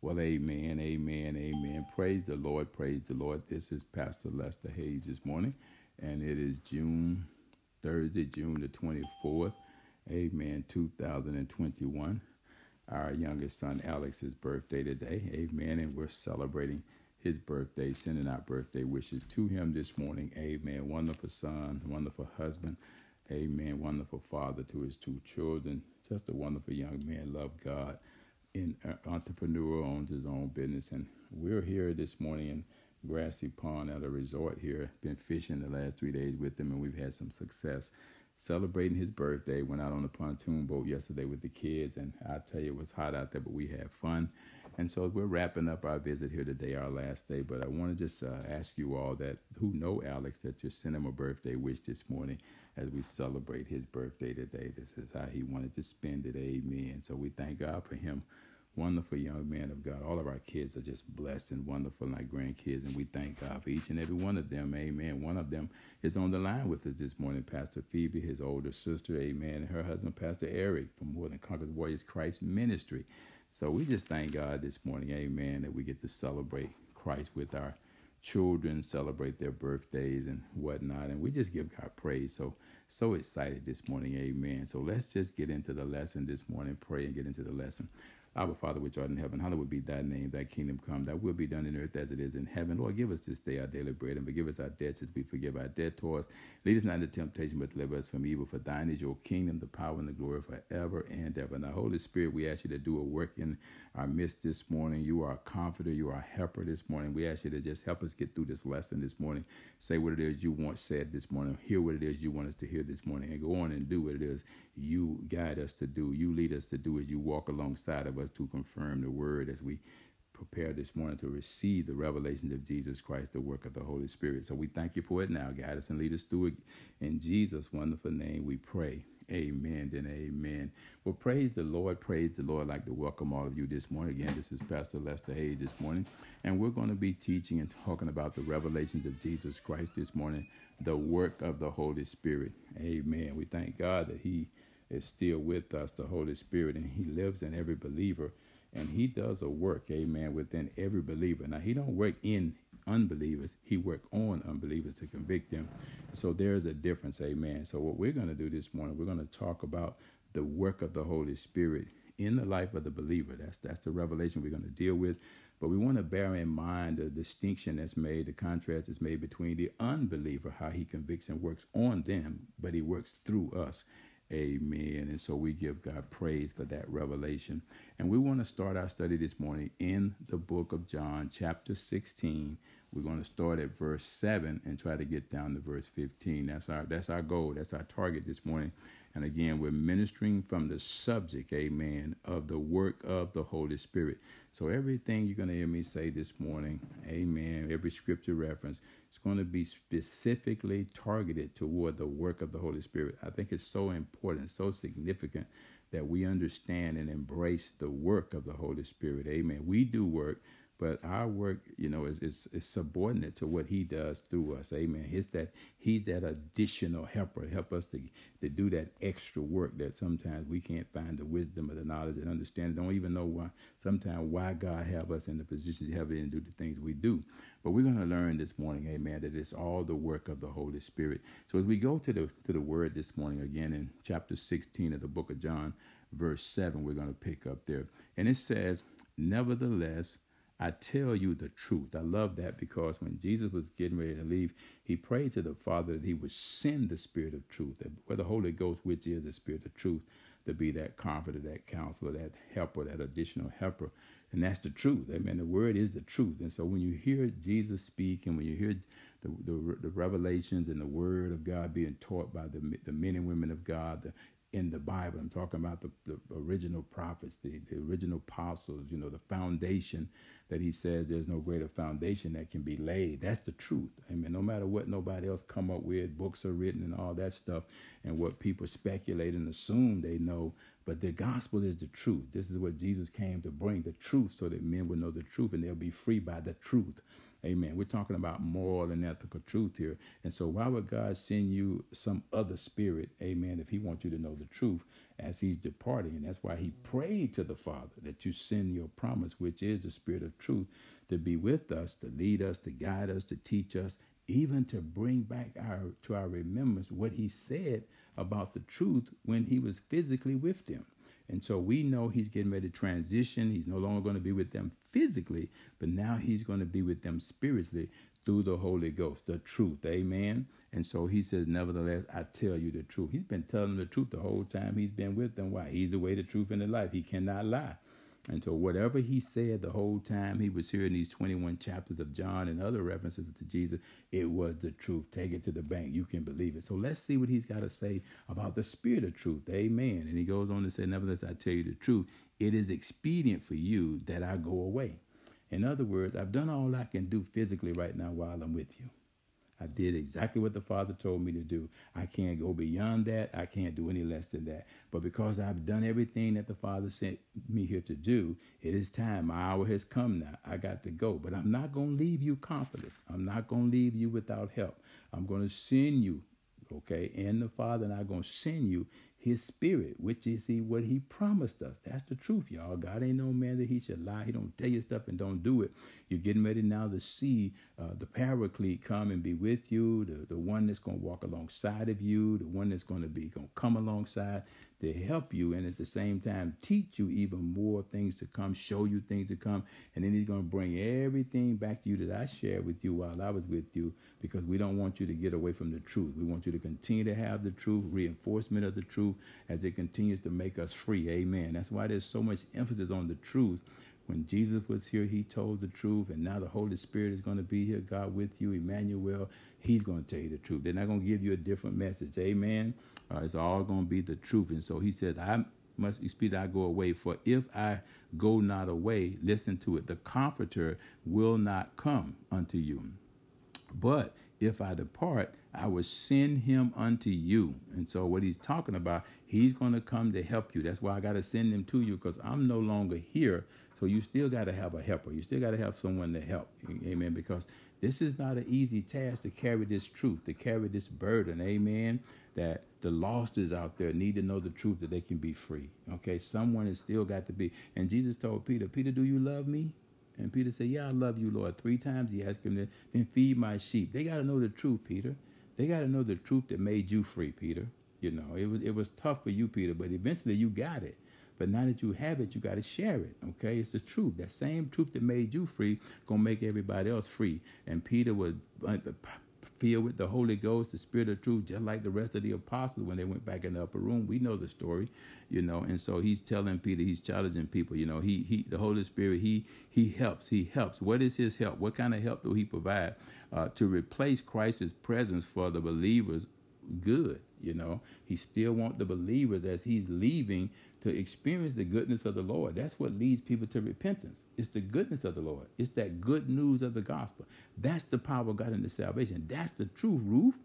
Well, amen, amen, amen. Praise the Lord, praise the Lord. This is Pastor Lester Hayes this morning, and it is June, Thursday, June the 24th, amen, 2021. Our youngest son Alex's birthday today, amen, and we're celebrating his birthday, sending out birthday wishes to him this morning, amen. Wonderful son, wonderful husband, amen, wonderful father to his two children, just a wonderful young man, love God an uh, entrepreneur owns his own business, and we're here this morning in Grassy Pond at a resort here. Been fishing the last three days with him, and we've had some success celebrating his birthday. Went out on a pontoon boat yesterday with the kids, and I tell you, it was hot out there, but we had fun. And so we're wrapping up our visit here today, our last day. But I want to just uh, ask you all that who know Alex that you sent him a birthday wish this morning as we celebrate his birthday today. This is how he wanted to spend it. Amen. So we thank God for him wonderful young man of God. All of our kids are just blessed and wonderful, like grandkids, and we thank God for each and every one of them. Amen. One of them is on the line with us this morning, Pastor Phoebe, his older sister. Amen. And her husband, Pastor Eric, from More Than Conquerors Warriors Christ Ministry. So we just thank God this morning, amen, that we get to celebrate Christ with our children, celebrate their birthdays and whatnot. And we just give God praise. So, so excited this morning, amen. So let's just get into the lesson this morning, pray and get into the lesson. Our Father which art in heaven, hallowed be thy name, thy kingdom come, thy will be done in earth as it is in heaven. Lord, give us this day our daily bread and forgive us our debts as we forgive our debtors. Lead us not into temptation, but deliver us from evil. For thine is your kingdom, the power, and the glory forever and ever. Now, Holy Spirit, we ask you to do a work in our midst this morning. You are a comforter, you are a helper this morning. We ask you to just help us get through this lesson this morning. Say what it is you want said this morning. Hear what it is you want us to hear this morning. And go on and do what it is you guide us to do. You lead us to do as you walk alongside of us to confirm the word as we prepare this morning to receive the revelations of Jesus Christ, the work of the Holy Spirit. So we thank you for it now. Guide us and lead us through it. In Jesus' wonderful name we pray. Amen and amen. Well, praise the Lord. Praise the Lord. I'd like to welcome all of you this morning. Again, this is Pastor Lester Hayes this morning, and we're going to be teaching and talking about the revelations of Jesus Christ this morning, the work of the Holy Spirit. Amen. We thank God that He is still with us, the Holy Spirit, and He lives in every believer. And He does a work, amen, within every believer. Now, He don't work in unbelievers, He work on unbelievers to convict them. So there's a difference, amen. So what we're going to do this morning, we're going to talk about the work of the Holy Spirit in the life of the believer. That's that's the revelation we're going to deal with. But we want to bear in mind the distinction that's made, the contrast that's made between the unbeliever, how he convicts and works on them, but he works through us. Amen. And so we give God praise for that revelation. And we want to start our study this morning in the book of John, chapter 16. We're going to start at verse 7 and try to get down to verse 15. That's our that's our goal. That's our target this morning. And again, we're ministering from the subject, amen, of the work of the Holy Spirit. So everything you're going to hear me say this morning, amen, every scripture reference, it's going to be specifically targeted toward the work of the Holy Spirit. I think it's so important, so significant that we understand and embrace the work of the Holy Spirit. Amen. We do work, but our work, you know, is, is, is subordinate to what he does through us. Amen. It's that he's that additional helper, help us to, to do that extra work that sometimes we can't find the wisdom or the knowledge and understand. Don't even know why sometimes why God have us in the positions he have in to do the things we do. But we're going to learn this morning, amen, that it's all the work of the Holy Spirit. So as we go to the to the word this morning again in chapter 16 of the book of John, verse 7, we're going to pick up there. And it says, Nevertheless, I tell you the truth. I love that because when Jesus was getting ready to leave, he prayed to the Father that he would send the Spirit of truth, where the Holy Ghost, which is the Spirit of truth, to be that comforter, that counselor, that helper, that additional helper. And that's the truth. Amen. The word is the truth. And so when you hear Jesus speak and when you hear the, the, the revelations and the word of God being taught by the, the men and women of God, the in the Bible. I'm talking about the, the original prophets, the, the original apostles, you know, the foundation that he says there's no greater foundation that can be laid. That's the truth. I mean, no matter what nobody else come up with, books are written and all that stuff, and what people speculate and assume they know. But the gospel is the truth. This is what Jesus came to bring the truth so that men would know the truth and they'll be free by the truth. Amen. We're talking about moral and ethical truth here. And so, why would God send you some other spirit, amen, if He wants you to know the truth as He's departing? And that's why He prayed to the Father that you send your promise, which is the Spirit of truth, to be with us, to lead us, to guide us, to teach us, even to bring back our to our remembrance what He said about the truth when He was physically with them. And so we know he's getting ready to transition. He's no longer going to be with them physically, but now he's going to be with them spiritually through the Holy Ghost, the truth. Amen. And so he says, Nevertheless, I tell you the truth. He's been telling the truth the whole time he's been with them. Why? He's the way, the truth, and the life. He cannot lie. And so, whatever he said the whole time he was here in these 21 chapters of John and other references to Jesus, it was the truth. Take it to the bank. You can believe it. So, let's see what he's got to say about the spirit of truth. Amen. And he goes on to say, Nevertheless, I tell you the truth. It is expedient for you that I go away. In other words, I've done all I can do physically right now while I'm with you. I did exactly what the Father told me to do. I can't go beyond that. I can't do any less than that. But because I've done everything that the Father sent me here to do, it is time. My hour has come now. I got to go. But I'm not going to leave you comfortless. I'm not going to leave you without help. I'm going to send you, okay? And the Father and I'm going to send you his spirit, which is he what he promised us. That's the truth, y'all. God ain't no man that he should lie. He don't tell you stuff and don't do it. You're getting ready now to see uh, the paraclete come and be with you, the, the one that's going to walk alongside of you, the one that's going to be going to come alongside to help you and at the same time teach you even more things to come, show you things to come. And then he's going to bring everything back to you that I shared with you while I was with you because we don't want you to get away from the truth. We want you to continue to have the truth, reinforcement of the truth as it continues to make us free. Amen. That's why there's so much emphasis on the truth when Jesus was here, he told the truth, and now the Holy Spirit is going to be here, God with you, Emmanuel. He's going to tell you the truth. They're not going to give you a different message. Amen. Uh, it's all going to be the truth. And so he says, I must speed I go away. For if I go not away, listen to it, the Comforter will not come unto you. But if I depart, I will send him unto you. And so, what he's talking about, he's going to come to help you. That's why I got to send him to you because I'm no longer here. So, you still got to have a helper. You still got to have someone to help. Amen. Because this is not an easy task to carry this truth, to carry this burden. Amen. That the lost is out there need to know the truth that they can be free. Okay. Someone has still got to be. And Jesus told Peter, Peter, do you love me? And Peter said, Yeah, I love you, Lord. Three times he asked him, to, Then feed my sheep. They got to know the truth, Peter. They got to know the truth that made you free, Peter. You know, it was it was tough for you, Peter, but eventually you got it. But now that you have it, you got to share it. Okay, it's the truth. That same truth that made you free gonna make everybody else free. And Peter was uh, filled with the Holy Ghost, the Spirit of truth, just like the rest of the apostles when they went back in the upper room. We know the story, you know. And so he's telling Peter, he's challenging people, you know. He he, the Holy Spirit, he he helps. He helps. What is his help? What kind of help do he provide uh, to replace Christ's presence for the believers? Good, you know. He still want the believers as he's leaving to experience the goodness of the Lord. That's what leads people to repentance. It's the goodness of the Lord. It's that good news of the gospel. That's the power of God in the salvation. That's the truth, Ruth.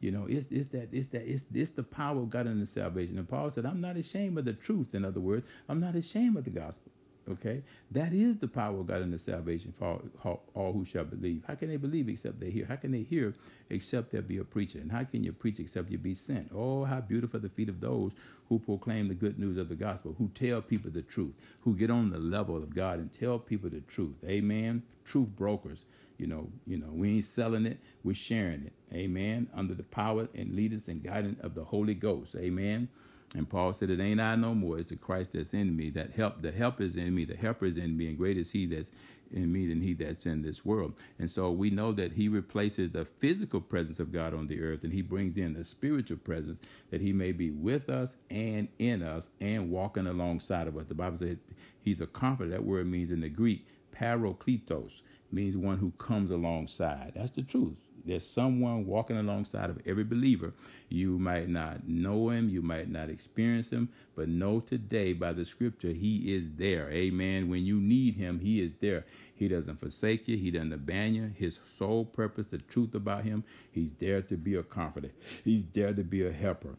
You know, it's, it's that it's that it's it's the power of God in the salvation. And Paul said, I'm not ashamed of the truth. In other words, I'm not ashamed of the gospel. Okay, that is the power of God in the salvation for all, all, who shall believe. How can they believe except they hear? How can they hear except there be a preacher? And how can you preach except you be sent? Oh, how beautiful the feet of those who proclaim the good news of the gospel, who tell people the truth, who get on the level of God and tell people the truth. Amen. Truth brokers. You know, you know, we ain't selling it, we're sharing it. Amen. Under the power and leaders and guidance of the Holy Ghost. Amen. And Paul said, It ain't I no more, it's the Christ that's in me. That help, the help is in me, the helper is in me, and great is he that's in me than he that's in this world. And so we know that he replaces the physical presence of God on the earth and he brings in the spiritual presence that he may be with us and in us and walking alongside of us. The Bible says he's a comforter. That word means in the Greek, parakletos, means one who comes alongside. That's the truth. There's someone walking alongside of every believer. You might not know him, you might not experience him, but know today by the scripture, he is there. Amen. When you need him, he is there. He doesn't forsake you, he doesn't abandon you. His sole purpose, the truth about him, he's there to be a comforter, he's there to be a helper.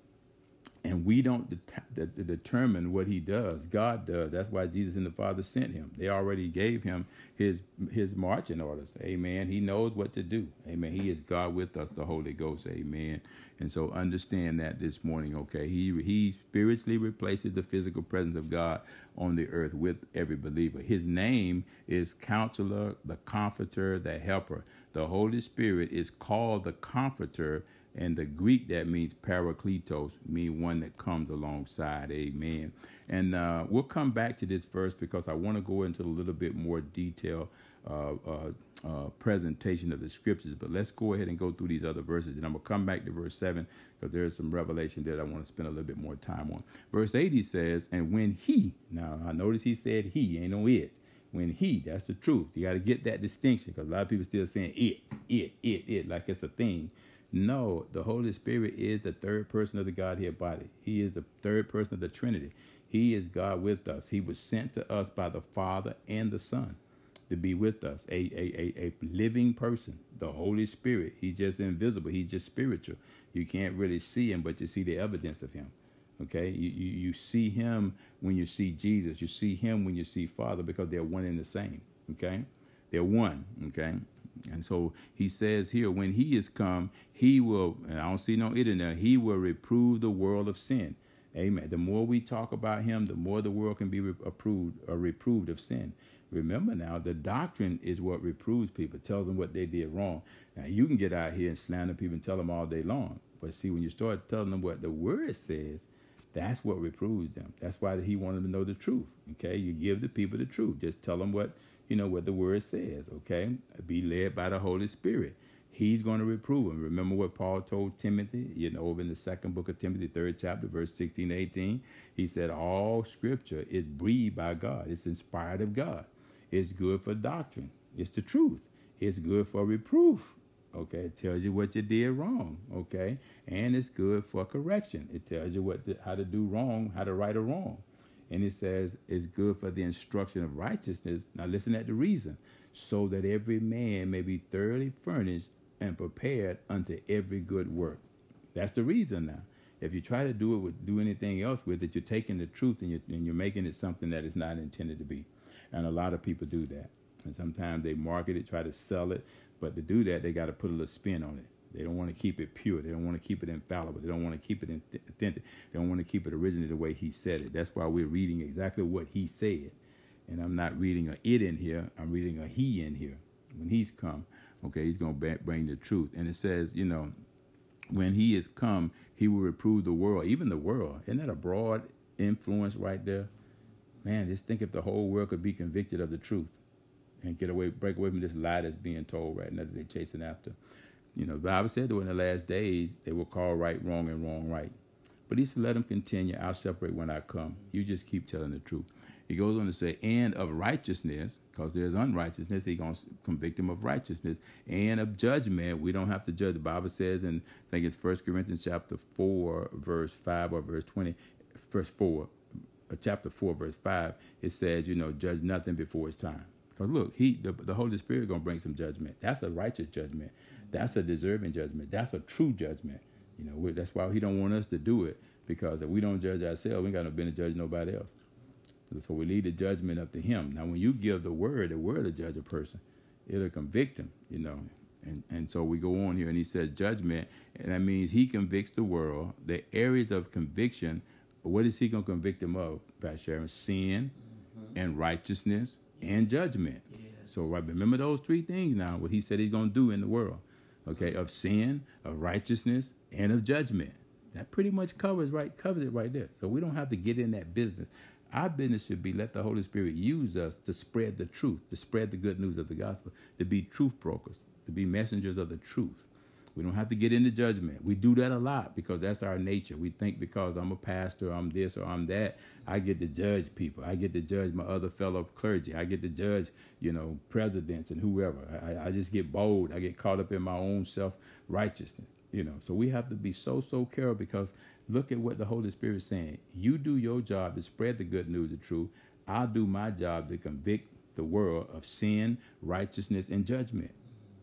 and we don't det- det- determine what he does god does that's why jesus and the father sent him they already gave him his his marching orders. Amen. He knows what to do. Amen. He is god with us the holy ghost. Amen. And so understand that this morning okay? He he spiritually replaces the physical presence of god on the earth with every believer. His name is counselor the comforter the helper. The holy spirit is called the comforter and the Greek that means parakletos, mean one that comes alongside. Amen. And uh, we'll come back to this verse because I want to go into a little bit more detail uh, uh, uh, presentation of the scriptures. But let's go ahead and go through these other verses. And I'm going to come back to verse 7 because there's some revelation that I want to spend a little bit more time on. Verse 80 says, And when he, now I notice he said he, ain't no it when he, that's the truth. You got to get that distinction because a lot of people still saying it, it, it, it, like it's a thing. No, the Holy Spirit is the third person of the Godhead body. He is the third person of the Trinity. He is God with us. He was sent to us by the Father and the Son to be with us. A, a, a, a living person, the Holy Spirit. He's just invisible. He's just spiritual. You can't really see him, but you see the evidence of him. Okay, you, you, you see him when you see Jesus. You see him when you see Father because they're one and the same. Okay, they're one. Okay, and so he says here, when he is come, he will, and I don't see no it in there, he will reprove the world of sin. Amen. The more we talk about him, the more the world can be approved or reproved of sin. Remember now, the doctrine is what reproves people, tells them what they did wrong. Now, you can get out here and slander people and tell them all day long. But see, when you start telling them what the word says, that's what reproves them. That's why he wanted to know the truth. Okay, you give the people the truth. Just tell them what you know what the word says. Okay, be led by the Holy Spirit. He's going to reprove them. Remember what Paul told Timothy, you know, over in the second book of Timothy, third chapter, verse 16 18. He said, All scripture is breathed by God, it's inspired of God. It's good for doctrine, it's the truth, it's good for reproof. Okay, it tells you what you did wrong. Okay, and it's good for correction. It tells you what to, how to do wrong, how to right a wrong and it says it's good for the instruction of righteousness. Now listen at the reason, so that every man may be thoroughly furnished and prepared unto every good work. That's the reason now. If you try to do it with do anything else with it, you're taking the truth and you're, and you're making it something that is not intended to be. And a lot of people do that. And sometimes they market it, try to sell it, but to do that, they got to put a little spin on it. They don't want to keep it pure. They don't want to keep it infallible. They don't want to keep it authentic. They don't want to keep it originally the way he said it. That's why we're reading exactly what he said. And I'm not reading a it in here. I'm reading a he in here. When he's come, okay, he's going to bring the truth. And it says, you know, when he is come, he will reprove the world, even the world. Isn't that a broad influence right there? Man, just think if the whole world could be convicted of the truth and get away, break away from this lie that's being told right now that they're chasing after. You know, the Bible said that in the last days they will call right wrong and wrong right. But he said, let them continue. I'll separate when I come. You just keep telling the truth. He goes on to say, and of righteousness, because there's unrighteousness, he's going to convict them of righteousness, and of judgment. We don't have to judge. The Bible says, and I think it's 1 Corinthians chapter 4, verse 5 or verse 20, verse 4, uh, chapter 4, verse 5, it says, you know, judge nothing before it's time. Because look, he the, the Holy Spirit going to bring some judgment. That's a righteous judgment. That's a deserving judgment. That's a true judgment. You know, that's why he don't want us to do it because if we don't judge ourselves, we ain't got no business to judge nobody else. So we leave the judgment up to him. Now, when you give the word, the word will judge a person. It'll convict him, you know. And, and so we go on here and he says judgment, and that means he convicts the world. The areas of conviction, what is he going to convict them of, Pastor Sharon? Sin mm-hmm. and righteousness and judgment. Yes. So right, remember those three things now, what he said he's going to do in the world okay, of sin, of righteousness, and of judgment. That pretty much covers right covers it right there. So we don't have to get in that business. Our business should be let the Holy Spirit use us to spread the truth, to spread the good news of the gospel, to be truth brokers, to be messengers of the truth. We don't have to get into judgment. We do that a lot because that's our nature. We think because I'm a pastor, I'm this or I'm that, I get to judge people. I get to judge my other fellow clergy. I get to judge, you know, presidents and whoever. I, I just get bold. I get caught up in my own self righteousness. You know, so we have to be so so careful because look at what the Holy Spirit is saying. You do your job to spread the good news, the truth. I'll do my job to convict the world of sin, righteousness, and judgment.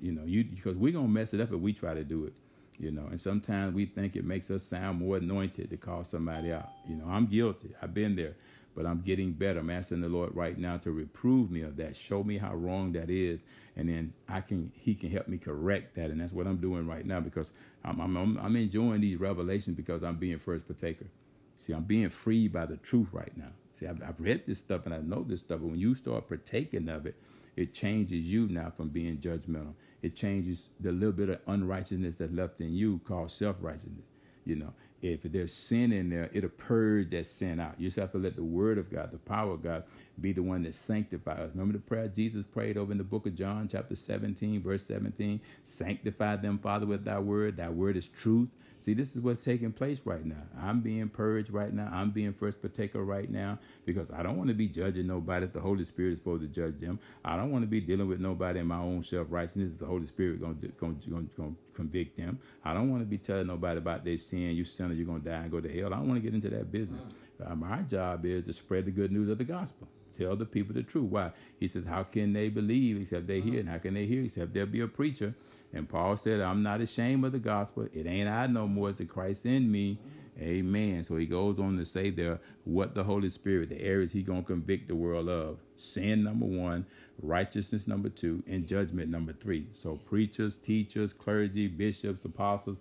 You know, you because we're gonna mess it up if we try to do it. You know, and sometimes we think it makes us sound more anointed to call somebody out. You know, I'm guilty. I've been there, but I'm getting better. I'm asking the Lord right now to reprove me of that. Show me how wrong that is, and then I can He can help me correct that. And that's what I'm doing right now because I'm I'm, I'm enjoying these revelations because I'm being first partaker. See, I'm being freed by the truth right now. See, I've, I've read this stuff and I know this stuff, but when you start partaking of it, it changes you now from being judgmental. It changes the little bit of unrighteousness that's left in you called self righteousness. You know, if there's sin in there, it'll purge that sin out. You just have to let the word of God, the power of God, be the one that sanctifies us. Remember the prayer Jesus prayed over in the book of John, chapter 17, verse 17? Sanctify them, Father, with thy word. Thy word is truth. See, this is what's taking place right now. I'm being purged right now. I'm being first partaker right now because I don't want to be judging nobody. The Holy Spirit is supposed to judge them. I don't want to be dealing with nobody in my own self righteousness. The Holy Spirit going to going to convict them. I don't want to be telling nobody about their sin. You sinner, you're going to die and go to hell. I don't want to get into that business. Uh, my job is to spread the good news of the gospel. Tell the people the truth. Why? He says, How can they believe except they hear? And how can they hear except there be a preacher? And Paul said, I'm not ashamed of the gospel. It ain't I no more, it's the Christ in me. Amen. So he goes on to say there what the Holy Spirit, the areas he gonna convict the world of. Sin number one, righteousness number two, and judgment number three. So preachers, teachers, clergy, bishops, apostles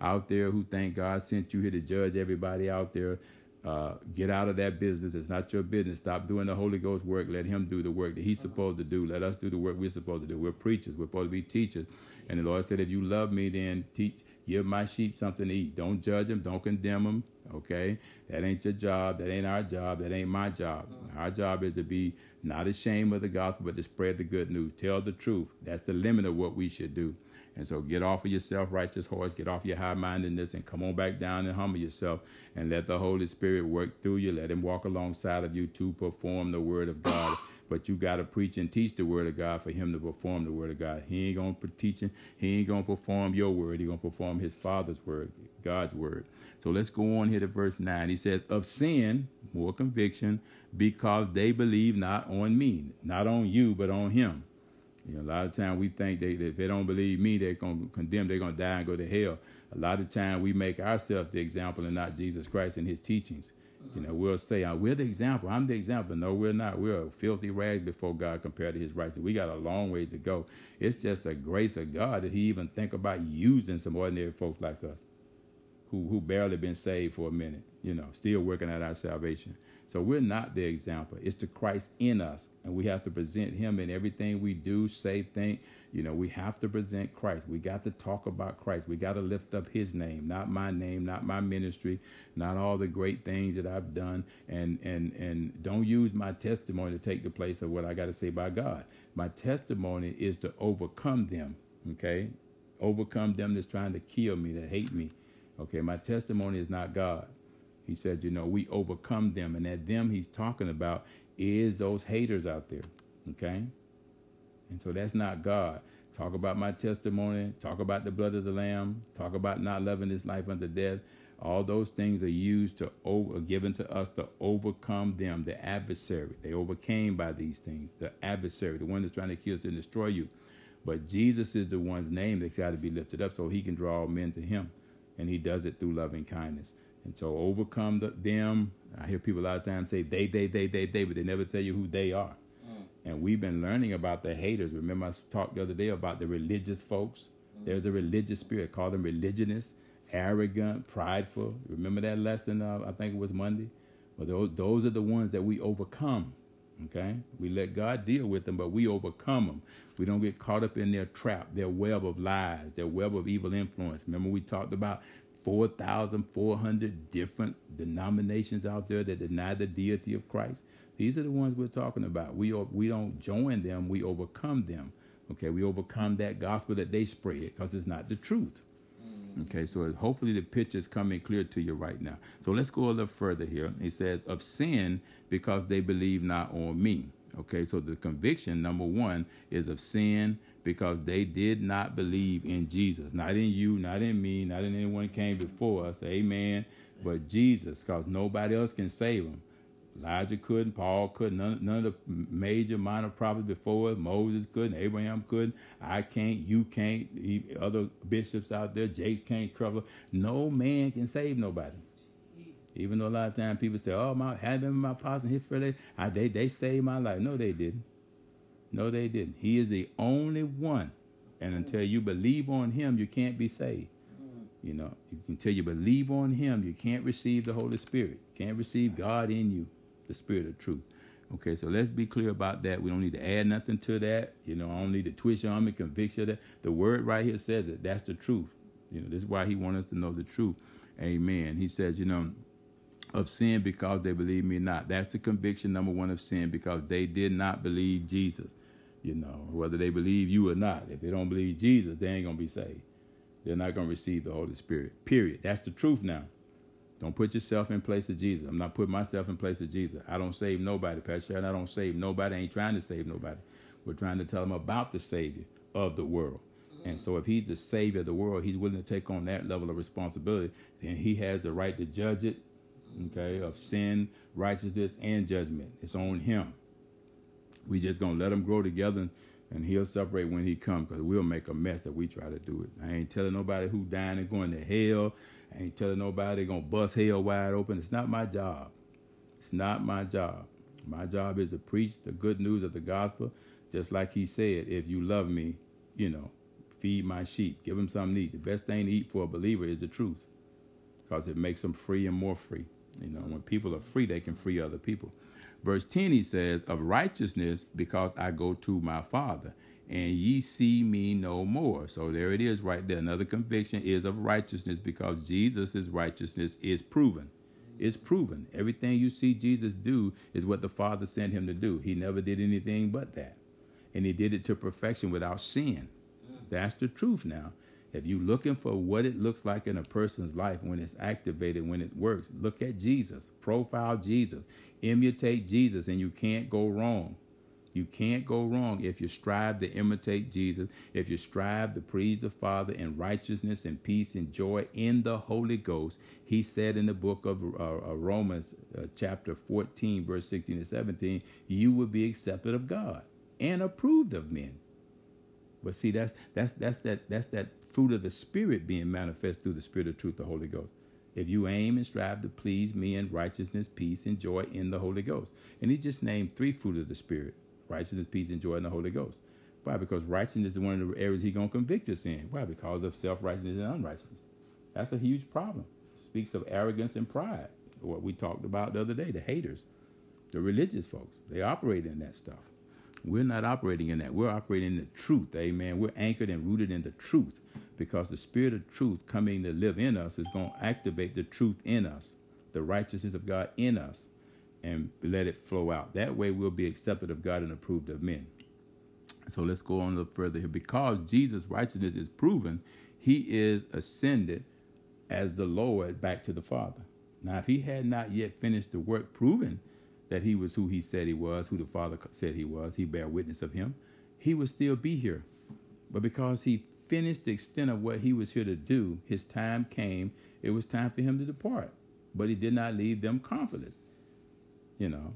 out there who think God sent you here to judge everybody out there. Uh, get out of that business. It's not your business. Stop doing the Holy Ghost work. Let Him do the work that He's supposed to do. Let us do the work we're supposed to do. We're preachers. We're supposed to be teachers. And the Lord said, if you love me, then teach, give my sheep something to eat. Don't judge them. Don't condemn them. Okay, that ain't your job. That ain't our job. That ain't my job. Our job is to be not ashamed of the gospel, but to spread the good news. Tell the truth. That's the limit of what we should do. And so get off of your self righteous horse, get off your high mindedness, and come on back down and humble yourself and let the Holy Spirit work through you. Let Him walk alongside of you to perform the word of God. But you got to preach and teach the word of God for Him to perform the word of God. He ain't going to teach, He ain't going to perform your word. He going to perform His Father's word, God's word. So let's go on here to verse 9. He says, Of sin, more conviction, because they believe not on me, not on you, but on Him. You know, a lot of times we think they, if they don't believe me, they're going to condemn, they're going to die and go to hell. A lot of times we make ourselves the example and not Jesus Christ and his teachings. You know, we'll say, oh, we're the example. I'm the example. No, we're not. We're a filthy rag before God compared to his righteousness. We got a long way to go. It's just the grace of God that he even think about using some ordinary folks like us who, who barely been saved for a minute, you know, still working at our salvation. So we're not the example. It's the Christ in us. And we have to present him in everything we do, say, think. You know, we have to present Christ. We got to talk about Christ. We got to lift up his name, not my name, not my ministry, not all the great things that I've done. And and and don't use my testimony to take the place of what I got to say by God. My testimony is to overcome them. Okay? Overcome them that's trying to kill me, that hate me. Okay, my testimony is not God. He said, you know, we overcome them. And that them he's talking about is those haters out there. Okay? And so that's not God. Talk about my testimony, talk about the blood of the Lamb, talk about not loving this life unto death. All those things are used to over, given to us to overcome them, the adversary. They overcame by these things, the adversary, the one that's trying to kill us and destroy you. But Jesus is the one's name that's got to be lifted up so he can draw men to him. And he does it through loving kindness. And so overcome the, them. I hear people a lot of times say they, they, they, they, they, but they never tell you who they are. Mm. And we've been learning about the haters. Remember, I talked the other day about the religious folks. Mm. There's a religious spirit. Call them religionists, arrogant, prideful. Remember that lesson? Uh, I think it was Monday. Well, those, those are the ones that we overcome. Okay? We let God deal with them, but we overcome them. We don't get caught up in their trap, their web of lies, their web of evil influence. Remember, we talked about 4,400 different denominations out there that deny the deity of Christ. These are the ones we're talking about. We, we don't join them, we overcome them. Okay, we overcome that gospel that they spread because it's not the truth. Okay, so hopefully the picture is coming clear to you right now. So let's go a little further here. He says, of sin because they believe not on me. Okay, so the conviction, number one, is of sin because they did not believe in Jesus. Not in you, not in me, not in anyone came before us. Amen. But Jesus, because nobody else can save them. Elijah couldn't, Paul couldn't, none, none of the major minor prophets before us, Moses couldn't, Abraham couldn't, I can't, you can't, other bishops out there, Jakes can't, cover. No man can save nobody. Even though a lot of times people say, "Oh, my had been my apostle here for that," I, they they saved my life. No, they didn't. No, they didn't. He is the only one, and until you believe on Him, you can't be saved. You know, until you believe on Him, you can't receive the Holy Spirit. Can't receive God in you, the Spirit of truth. Okay, so let's be clear about that. We don't need to add nothing to that. You know, I don't need to twist your arm and convict you that. The word right here says it. That's the truth. You know, this is why he wants us to know the truth. Amen. He says, you know, of sin because they believe me not. That's the conviction number one of sin because they did not believe Jesus. You know, whether they believe you or not, if they don't believe Jesus, they ain't gonna be saved. They're not gonna receive the Holy Spirit. Period. That's the truth now. Don't put yourself in place of Jesus. I'm not putting myself in place of Jesus. I don't save nobody, Pastor. And I don't save nobody. I ain't trying to save nobody. We're trying to tell them about the Savior of the world. And so if he's the Savior of the world, he's willing to take on that level of responsibility, then he has the right to judge it okay, of sin, righteousness, and judgment. It's on him. We just gonna let him grow together, and he'll separate when he comes, because we'll make a mess if we try to do it. I ain't telling nobody who dying and going to hell. I ain't telling nobody gonna bust hell wide open. It's not my job. It's not my job. My job is to preach the good news of the gospel, just like he said, if you love me, you know, feed my sheep, give them something to eat. The best thing to eat for a believer is the truth because it makes them free and more free. You know, when people are free, they can free other people. Verse 10, he says, Of righteousness, because I go to my Father, and ye see me no more. So there it is right there. Another conviction is of righteousness because Jesus' righteousness is proven. It's proven. Everything you see Jesus do is what the Father sent him to do. He never did anything but that. And he did it to perfection without sin. That's the truth now. If you're looking for what it looks like in a person's life when it's activated, when it works, look at Jesus, profile Jesus, imitate Jesus, and you can't go wrong. You can't go wrong if you strive to imitate Jesus, if you strive to please the Father in righteousness and peace and joy in the Holy Ghost. He said in the book of uh, uh Romans, uh, chapter 14, verse 16 and 17, you will be accepted of God and approved of men. But see, that's that's that's that that's that fruit of the Spirit being manifest through the Spirit of truth, the Holy Ghost. If you aim and strive to please me in righteousness, peace, and joy in the Holy Ghost. And he just named three fruit of the Spirit righteousness, peace, and joy in the Holy Ghost. Why? Because righteousness is one of the areas he's going to convict us in. Why? Because of self righteousness and unrighteousness. That's a huge problem. Speaks of arrogance and pride. What we talked about the other day, the haters, the religious folks. They operate in that stuff. We're not operating in that. We're operating in the truth. Amen. We're anchored and rooted in the truth because the spirit of truth coming to live in us is going to activate the truth in us, the righteousness of God in us, and let it flow out. That way we'll be accepted of God and approved of men. So let's go on a little further here. Because Jesus' righteousness is proven, he is ascended as the Lord back to the Father. Now, if he had not yet finished the work proving that he was who he said he was, who the Father said he was, he bear witness of him, he would still be here. But because he finished the extent of what he was here to do, his time came. It was time for him to depart. But he did not leave them comfortless, you know.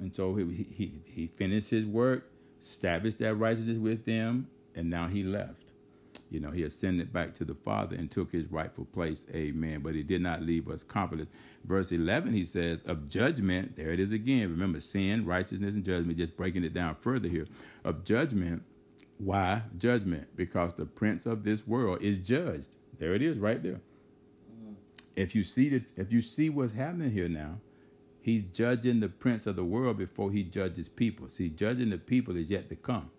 And so he, he, he finished his work, established that righteousness with them, and now he left. You know, he ascended back to the Father and took his rightful place. Amen. But he did not leave us comfortless. Verse 11, he says, of judgment, there it is again. Remember, sin, righteousness, and judgment, just breaking it down further here. Of judgment, why judgment? Because the prince of this world is judged. There it is, right there. Mm-hmm. If you see the, if you see what's happening here now, he's judging the prince of the world before he judges people. See, judging the people is yet to come.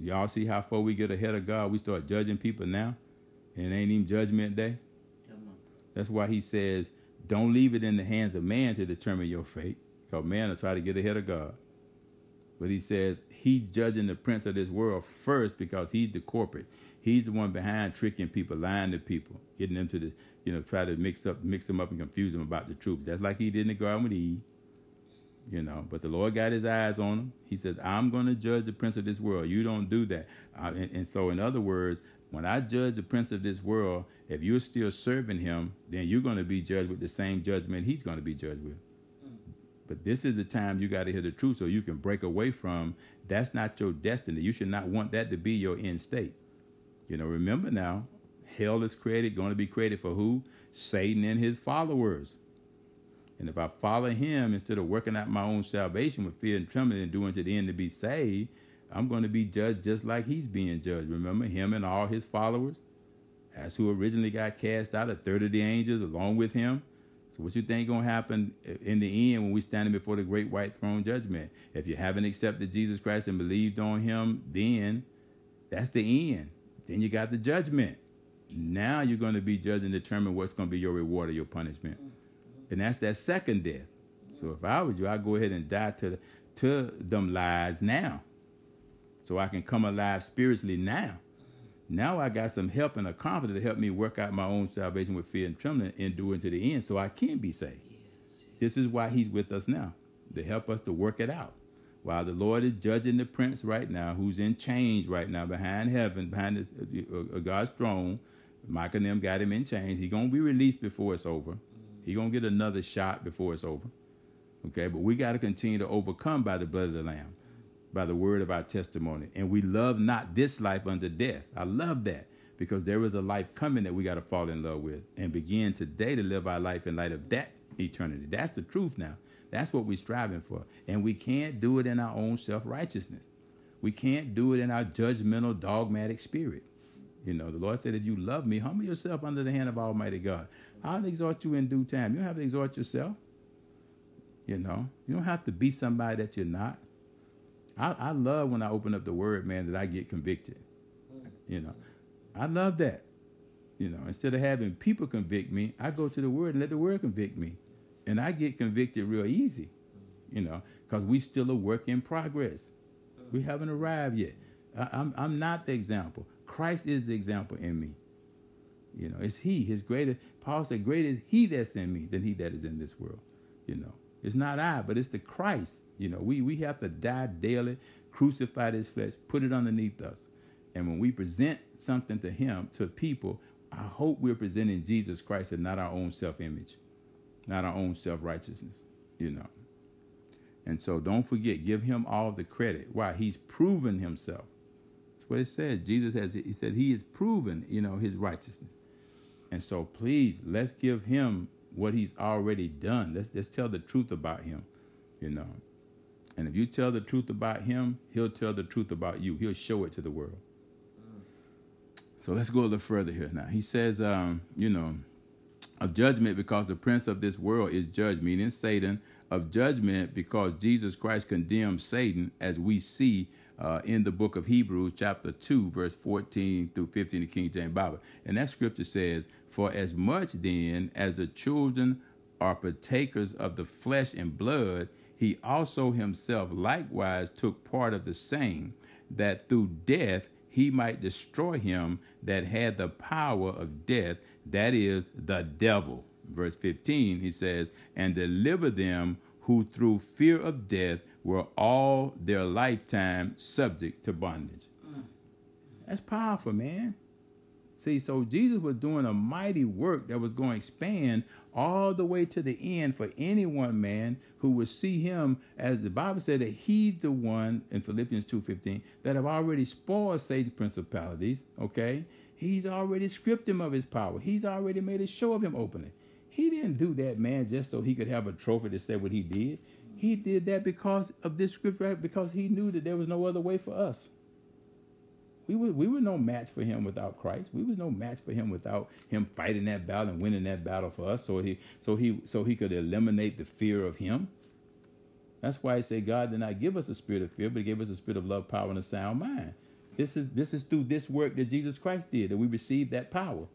Y'all see how far we get ahead of God? We start judging people now, and it ain't even judgment day. That's why he says, don't leave it in the hands of man to determine your fate, because man will try to get ahead of God. But he says he's judging the prince of this world first because he's the corporate. He's the one behind tricking people, lying to people, getting them to the, you know, try to mix up, mix them up and confuse them about the truth. That's like he did in the garden with Eve you know. But the Lord got his eyes on him. He says, I'm going to judge the prince of this world. You don't do that. Uh, and, and, so, in other words, when I judge the prince of this world, if you're still serving him, then you're going to be judged with the same judgment he's going to be judged with. But this is the time you got to hear the truth so you can break away from that's not your destiny. You should not want that to be your end state. You know, remember now, hell is created, going to be created for who? Satan and his followers. And if I follow him instead of working out my own salvation with fear and trembling and doing to the end to be saved, I'm going to be judged just like he's being judged. Remember him and all his followers? That's who originally got cast out, a third of the angels along with him. So what you think gonna happen in the end when we're standing before the great white throne judgment? If you haven't accepted Jesus Christ and believed on him, then that's the end. Then you got the judgment. Now you're going to be judged and determine what's going to be your reward or your punishment. And that's that second death. So if I was you, I'd go ahead and die to, to them lies now. So I can come alive spiritually now. Now I got some help and a confidence to help me work out my own salvation with fear and trembling and do it to the end so I can be saved. This is why he's with us now, to help us to work it out. While the Lord is judging the prince right now, who's in chains right now behind heaven, behind uh, uh, God's throne, Mike and them got him in chains. He's to be released before it's over. He's going to get another shot before it's over. Okay, but we got to continue to overcome by the blood of the Lamb by the word of our testimony. And we love not this life unto death. I love that because there is a life coming that we got to fall in love with and begin today to live our life in light of that eternity. That's the truth now. That's what we're striving for. And we can't do it in our own self righteousness. We can't do it in our judgmental, dogmatic spirit. You know, the Lord said, if you love me, humble yourself under the hand of Almighty God. I'll exhort you in due time. You don't have to exhort yourself. You know, you don't have to be somebody that you're not. I, I love when I open up the word, man, that I get convicted. You know, I love that. You know, instead of having people convict me, I go to the word and let the word convict me. And I get convicted real easy, you know, because we still a work in progress. We haven't arrived yet. I, I'm, I'm not the example. Christ is the example in me. You know, it's He. His greater. Paul said, "Greater is He that's in me than He that is in this world." You know, it's not I, but it's the Christ. You know, we, we have to die daily, crucify this flesh, put it underneath us. And when we present something to Him, to people, I hope we're presenting Jesus Christ and not our own self image, not our own self righteousness, you know. And so don't forget, give Him all the credit. Why? He's proven Himself. That's what it says. Jesus has, He said, He is proven, you know, His righteousness. And so please, let's give Him what he's already done. Let's, let's tell the truth about him, you know. And if you tell the truth about him, he'll tell the truth about you. He'll show it to the world. So let's go a little further here now. He says, um, you know, of judgment because the prince of this world is judged, meaning Satan, of judgment because Jesus Christ condemned Satan, as we see uh, in the book of Hebrews, chapter 2, verse 14 through 15, the King James Bible. And that scripture says, For as much then as the children are partakers of the flesh and blood, he also himself likewise took part of the same, that through death he might destroy him that had the power of death, that is, the devil. Verse 15, he says, And deliver them who through fear of death were all their lifetime subject to bondage. That's powerful, man. See, so Jesus was doing a mighty work that was going to expand all the way to the end for any one man, who would see him as the Bible said that he's the one in Philippians 2.15 that have already spoiled Satan's principalities, okay? He's already stripped him of his power. He's already made a show of him openly. He didn't do that, man, just so he could have a trophy to say what he did. He did that because of this scripture, because he knew that there was no other way for us. We were, we were no match for him without Christ. We was no match for him without him fighting that battle and winning that battle for us. So he so he so he could eliminate the fear of him. That's why I say God did not give us a spirit of fear, but he gave us a spirit of love, power, and a sound mind. This is this is through this work that Jesus Christ did that we received that power.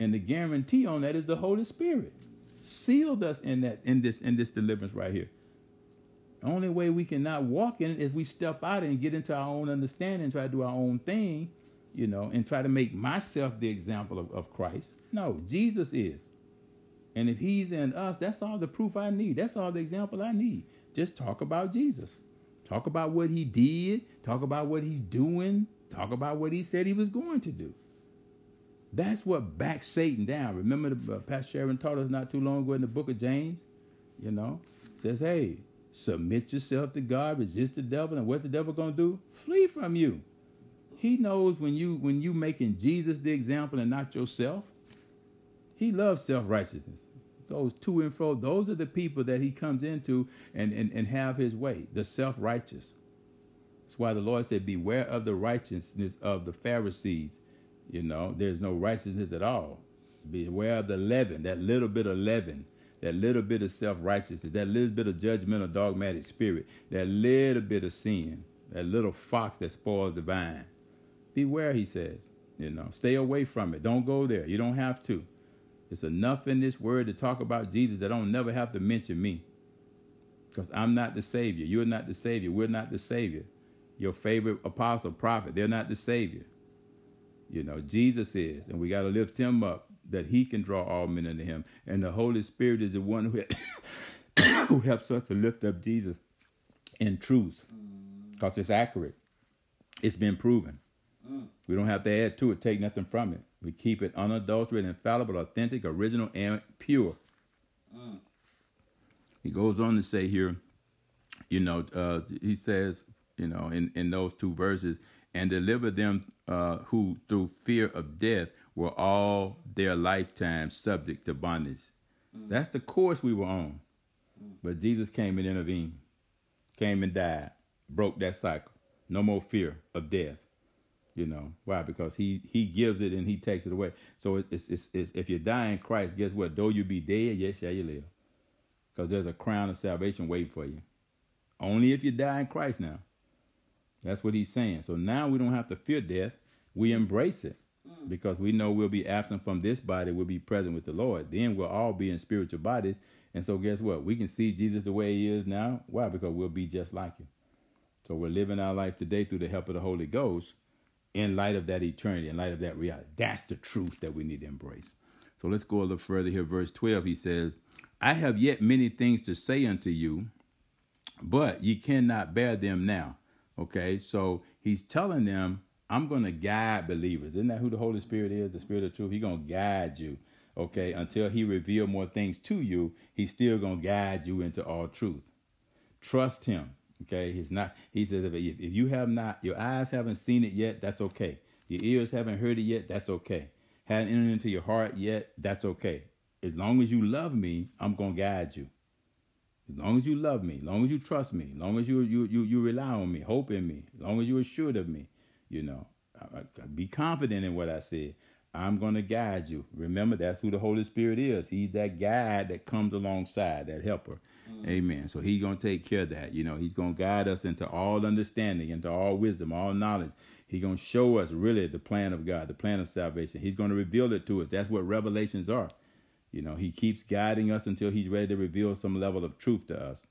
And the guarantee on that is the Holy Spirit. Sealed us in that in this in this deliverance right here. The only way we can not walk in it is we step out and get into our own understanding, try to do our own thing, you know, and try to make myself the example of, of Christ. No, Jesus is. And if he's in us, that's all the proof I need. That's all the example I need. Just talk about Jesus. Talk about what he did. Talk about what he's doing. Talk about what he said he was going to do. That's what backs Satan down. Remember, the, uh, Pastor Sharon taught us not too long ago in the book of James, you know, says, hey, submit yourself to God, resist the devil, and what's the devil gonna do? Flee from you. He knows when you when you making Jesus the example and not yourself. He loves self-righteousness. Goes to and fro. Those are the people that he comes into and, and, and have his way, the self-righteous. That's why the Lord said, Beware of the righteousness of the Pharisees. You know, there's no righteousness at all. Beware of the leaven, that little bit of leaven, that little bit of self righteousness, that little bit of judgmental, dogmatic spirit, that little bit of sin, that little fox that spoils the vine. Beware, he says. You know, stay away from it. Don't go there. You don't have to. It's enough in this word to talk about Jesus that don't never have to mention me. Because I'm not the Savior. You're not the Savior. We're not the Savior. Your favorite apostle, prophet, they're not the Savior. You know, Jesus is, and we got to lift him up that he can draw all men unto him. And the Holy Spirit is the one who, who helps us to lift up Jesus in truth because it's accurate. It's been proven. We don't have to add to it, take nothing from it. We keep it unadulterated, infallible, authentic, original, and pure. He goes on to say here, you know, uh, he says, you know, in, in those two verses, and deliver them uh, who through fear of death were all their lifetime subject to bondage. Mm. That's the course we were on. Mm. But Jesus came and intervened, came and died, broke that cycle. No more fear of death. You know why? Because he he gives it and he takes it away. So it's, it's, it's if you die in Christ, guess what? Though you be dead, yet shall you live. Because there's a crown of salvation waiting for you. Only if you die in Christ now. That's what he's saying. So now we don't have to fear death. We embrace it because we know we'll be absent from this body. We'll be present with the Lord. Then we'll all be in spiritual bodies. And so guess what? We can see Jesus the way he is now. Why? Because we'll be just like him. So we're living our life today through the help of the Holy Ghost in light of that eternity, in light of that reality. That's the truth that we need to embrace. So let's go a little further here. Verse 12, he says, I have yet many things to say unto you, but ye cannot bear them now. Okay, so he's telling them, I'm going to guide believers. Isn't that who the Holy Spirit is? The Spirit of truth. He's going to guide you. Okay, until he reveal more things to you, he's still going to guide you into all truth. Trust him. Okay, he's not. He says if, if you have not, your eyes haven't seen it yet, that's okay. Your ears haven't heard it yet, that's okay. Haven't entered into your heart yet, that's okay. As long as you love me, I'm gonna guide you. As long as you love me, as long as you trust me, as long as you you you, you rely on me, hope in me, as long as you're assured of me, you know, I, I, be confident in what I said. I'm going to guide you. Remember, that's who the Holy Spirit is. He's that guide that comes alongside, that helper. Mm. Amen. So he's going to take care of that. You know, he's going to guide us into all understanding, into all wisdom, all knowledge. He's going to show us really the plan of God, the plan of salvation. He's going to reveal it to us. That's what revelations are. You know, he keeps guiding us until he's ready to reveal some level of truth to us.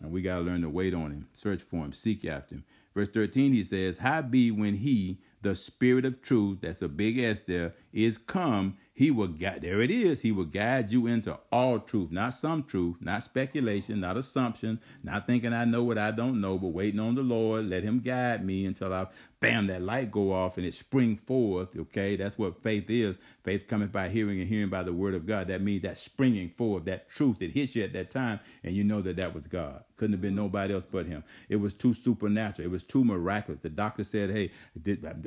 And we got to learn to wait on him, search for him, seek after him. Verse 13, he says, How be when he, the spirit of truth, that's a big S there, is come, he will guide, there it is, he will guide you into all truth, not some truth, not speculation, not assumption, not thinking I know what I don't know, but waiting on the Lord, let him guide me until I, bam, that light go off and it spring forth, okay? That's what faith is. Faith cometh by hearing and hearing by the word of God. That means that springing forth, that truth that hits you at that time, and you know that that was God. Couldn't have been nobody else but him. It was too supernatural. It was too miraculous. The doctor said, "Hey,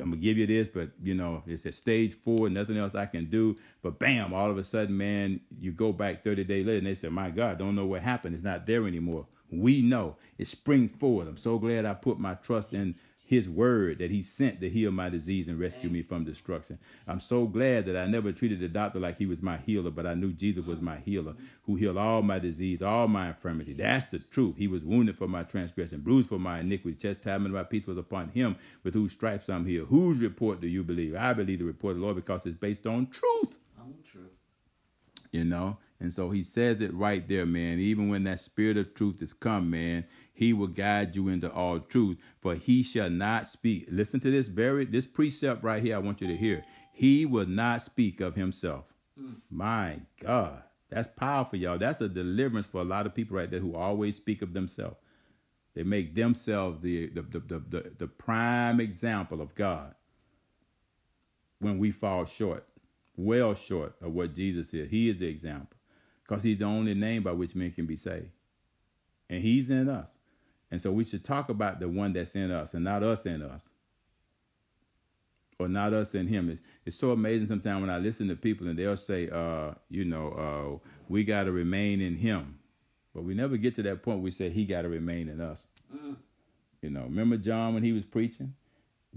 I'm gonna give you this, but you know it's at stage four, nothing else I can do." But bam, all of a sudden, man, you go back 30 days later, and they said, "My God, don't know what happened. It's not there anymore." We know it springs forward. I'm so glad I put my trust in his word that he sent to heal my disease and rescue me from destruction. I'm so glad that I never treated the doctor like he was my healer, but I knew Jesus was my healer, who healed all my disease, all my infirmity. That's the truth. He was wounded for my transgression, bruised for my iniquity. Chastisement of my peace was upon him, with whose stripes I'm healed. Whose report do you believe? I believe the report of the Lord because it's based on truth. On truth. You know, and so he says it right there, man. Even when that spirit of truth has come, man, he will guide you into all truth. For he shall not speak. Listen to this very this precept right here. I want you to hear. He will not speak of himself. Mm. My God. That's powerful, y'all. That's a deliverance for a lot of people right there who always speak of themselves. They make themselves the the, the, the, the, the prime example of God when we fall short, well short of what Jesus is. He is the example because he's the only name by which men can be saved. and He's in us. And so we should talk about the one that's in us and not us in us. Or not us in him. It's, it's so amazing sometimes when I listen to people and they'll say, uh, you know, uh, we got to remain in him. But we never get to that point where we say he got to remain in us. Mm. You know, remember John when he was preaching?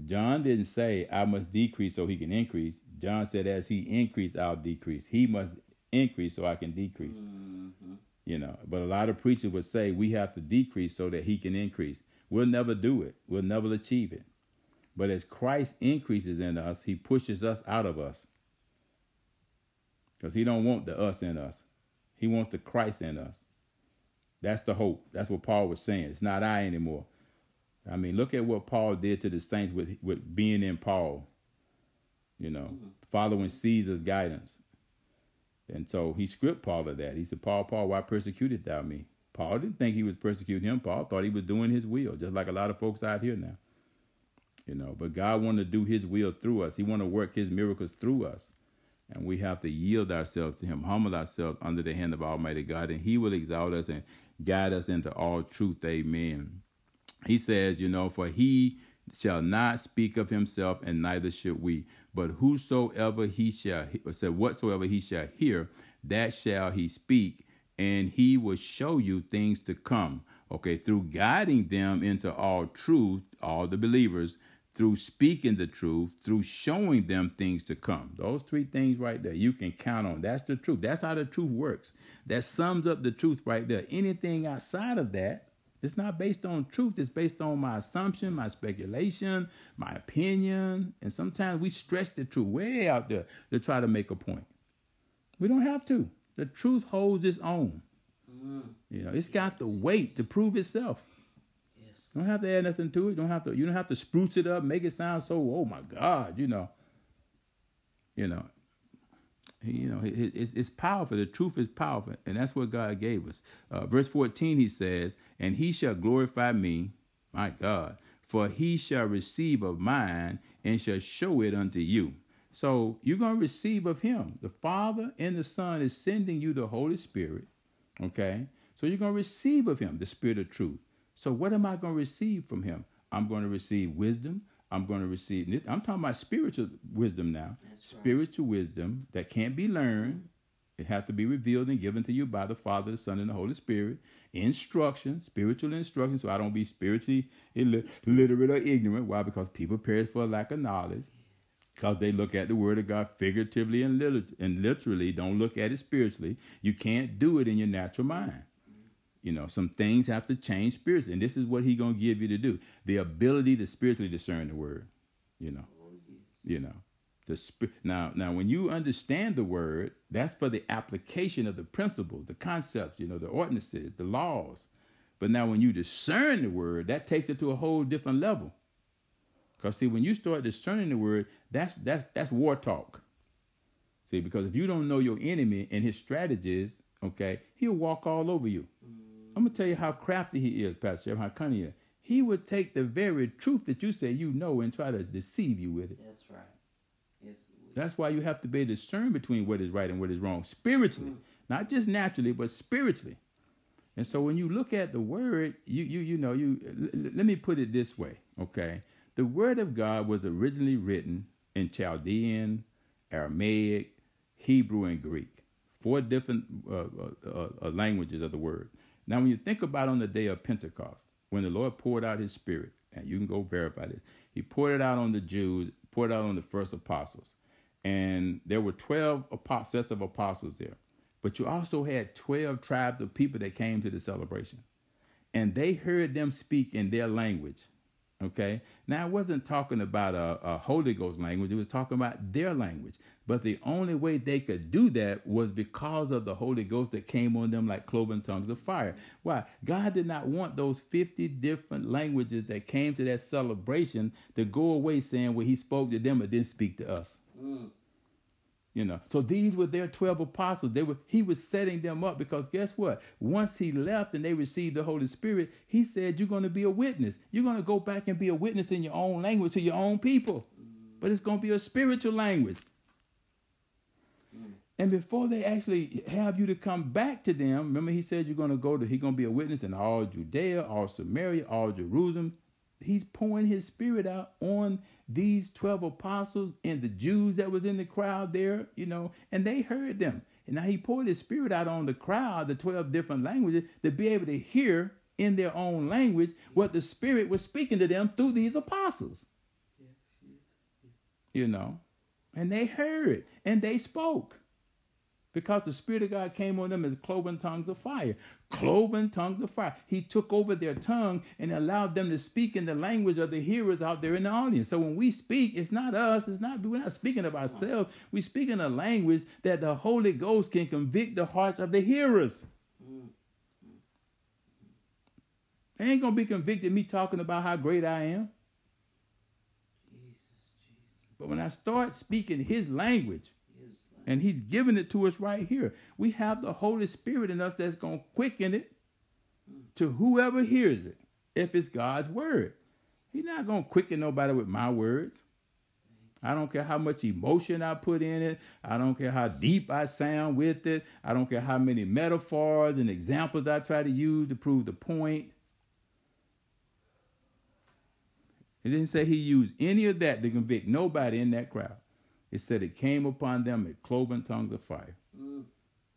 John didn't say, I must decrease so he can increase. John said, as he increased, I'll decrease. He must increase so I can decrease. Mm-hmm. You know, but a lot of preachers would say we have to decrease so that he can increase. We'll never do it. We'll never achieve it. But as Christ increases in us, he pushes us out of us. Because he don't want the us in us. He wants the Christ in us. That's the hope. That's what Paul was saying. It's not I anymore. I mean, look at what Paul did to the saints with, with being in Paul. You know, following Caesar's guidance. And so he script Paul of that. He said, Paul, Paul, why persecuted thou me? Paul didn't think he was persecuting him. Paul thought he was doing his will, just like a lot of folks out here now. You know, but God wanted to do his will through us. He wanted to work his miracles through us. And we have to yield ourselves to him, humble ourselves under the hand of Almighty God, and he will exalt us and guide us into all truth. Amen. He says, you know, for he shall not speak of himself, and neither should we. But whosoever he shall, said, whatsoever he shall hear, that shall he speak, and he will show you things to come. Okay, through guiding them into all truth, all the believers, through speaking the truth, through showing them things to come. Those three things right there, you can count on. That's the truth. That's how the truth works. That sums up the truth right there. Anything outside of that, it's not based on truth. It's based on my assumption, my speculation, my opinion. And sometimes we stretch the truth way out there to try to make a point. We don't have to. The truth holds its own. Mm. You know, it's got the weight to prove itself. Yes. Don't have to add nothing to it. Don't have to. You don't have to spruce it up, make it sound so. Oh my God, you know. You know, you know, it's, it's powerful. The truth is powerful, and that's what God gave us. Uh, verse 14, he says, And he shall glorify me, my God, for he shall receive of mine and shall show it unto you. So you're going to receive of him. The Father and the Son is sending you the Holy Spirit, okay? So you're going to receive of him the Spirit of truth. So what am I going to receive from him? I'm going to receive wisdom. I'm going to receive. I'm talking about spiritual wisdom now. That's spiritual right. wisdom that can't be learned. Mm-hmm. It has to be revealed and given to you by the Father, the Son, and the Holy Spirit. Instruction, spiritual instruction, so I don't be spiritually illiterate or ignorant. Why? Because people perish for lack of knowledge. Because they look at the Word of God figuratively and, and literally, don't look at it spiritually. You can't do it in your natural mind. You know, some things have to change spiritually, and this is what He's gonna give you to do: the ability to spiritually discern the word. You know, you know, the sp- now now when you understand the word, that's for the application of the principles, the concepts, you know, the ordinances, the laws. But now when you discern the word, that takes it to a whole different level. Because see, when you start discerning the word, that's that's that's war talk. See, because if you don't know your enemy and his strategies, okay, he'll walk all over you. Mm. I'm gonna tell you how crafty he is, Pastor Jeff, how cunning he is. He would take the very truth that you say you know and try to deceive you with it. That's right. Yes. That's why you have to be discern between what is right and what is wrong spiritually, mm. not just naturally, but spiritually. And so when you look at the word, you you you know you l- let me put it this way, okay? The word of God was originally written in Chaldean, Aramaic, Hebrew, and Greek, four different uh, uh, uh, languages of the word. Now, when you think about on the day of Pentecost, when the Lord poured out his spirit, and you can go verify this, he poured it out on the Jews, poured it out on the first apostles. And there were 12 sets of apostles there. But you also had 12 tribes of people that came to the celebration. And they heard them speak in their language. Okay. Now, I wasn't talking about a, a, Holy Ghost language, it was talking about their language. But the only way they could do that was because of the Holy Ghost that came on them like cloven tongues of fire. Why? God did not want those 50 different languages that came to that celebration to go away saying, well, he spoke to them but didn't speak to us. Mm. You know, so these were their 12 apostles. They were he was setting them up because guess what? Once he left and they received the Holy Spirit, he said, You're going to be a witness. You're going to go back and be a witness in your own language to your own people. But it's going to be a spiritual language. And before they actually have you to come back to them, remember he said you're going to go to, he's going to be a witness in all Judea, all Samaria, all Jerusalem. He's pouring his spirit out on these 12 apostles and the Jews that was in the crowd there, you know, and they heard them. And now he poured his spirit out on the crowd, the 12 different languages, to be able to hear in their own language what the spirit was speaking to them through these apostles. You know, and they heard and they spoke because the Spirit of God came on them as cloven tongues of fire. Cloven tongues of fire. He took over their tongue and allowed them to speak in the language of the hearers out there in the audience. So when we speak, it's not us, it's not we're not speaking of ourselves. We speak in a language that the Holy Ghost can convict the hearts of the hearers. They ain't gonna be convicted me talking about how great I am. But when I start speaking his language, and he's giving it to us right here. We have the Holy Spirit in us that's going to quicken it to whoever hears it, if it's God's word. He's not going to quicken nobody with my words. I don't care how much emotion I put in it. I don't care how deep I sound with it. I don't care how many metaphors and examples I try to use to prove the point. It didn't say he used any of that to convict nobody in that crowd. It said it came upon them with cloven tongues of fire. Mm.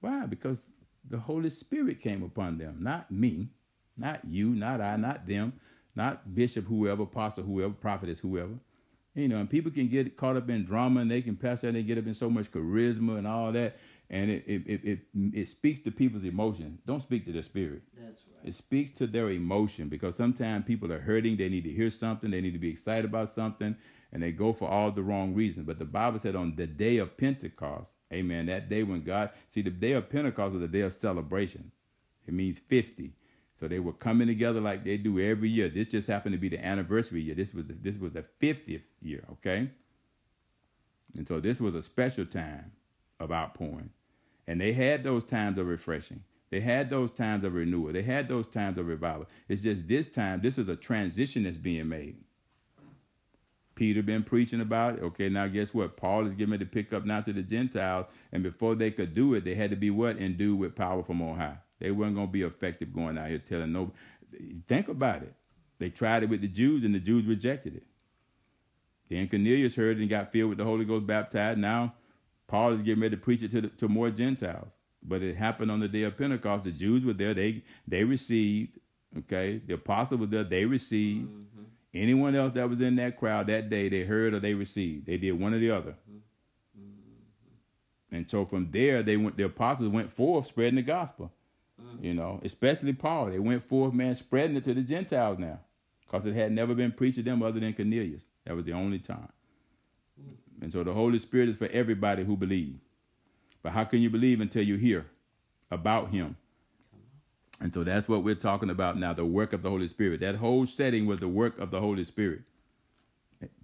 Why? Because the Holy Spirit came upon them, not me, not you, not I, not them, not bishop, whoever, apostle, whoever, prophetess, whoever. You know, and people can get caught up in drama and they can pass that and they get up in so much charisma and all that. And it it, it, it, it speaks to people's emotion. Don't speak to their spirit. That's right. It speaks to their emotion because sometimes people are hurting. They need to hear something. They need to be excited about something and they go for all the wrong reasons. But the Bible said on the day of Pentecost, amen, that day when God, see, the day of Pentecost was the day of celebration. It means 50. So they were coming together like they do every year. This just happened to be the anniversary year. This was the, this was the 50th year, okay? And so this was a special time of outpouring. And they had those times of refreshing. They had those times of renewal. They had those times of revival. It's just this time, this is a transition that's being made. Peter been preaching about it. Okay, now guess what? Paul is giving to pick up now to the Gentiles, and before they could do it, they had to be what? Endued with power from on high. They weren't going to be effective going out here telling no. Think about it. They tried it with the Jews, and the Jews rejected it. Then Cornelius heard and got filled with the Holy Ghost, baptized. Now Paul is getting ready to preach it to the, to more Gentiles. But it happened on the day of Pentecost. The Jews were there. They they received. Okay, the apostles were there. They received. Mm-hmm. Anyone else that was in that crowd that day, they heard or they received. They did one or the other. Mm-hmm. And so from there, they went. The apostles went forth spreading the gospel. Mm. You know, especially Paul. They went forth, man, spreading it to the Gentiles now, because it had never been preached to them other than Cornelius. That was the only time. Mm. And so the Holy Spirit is for everybody who believe. But how can you believe until you hear about Him? And so that's what we're talking about now the work of the Holy Spirit. That whole setting was the work of the Holy Spirit.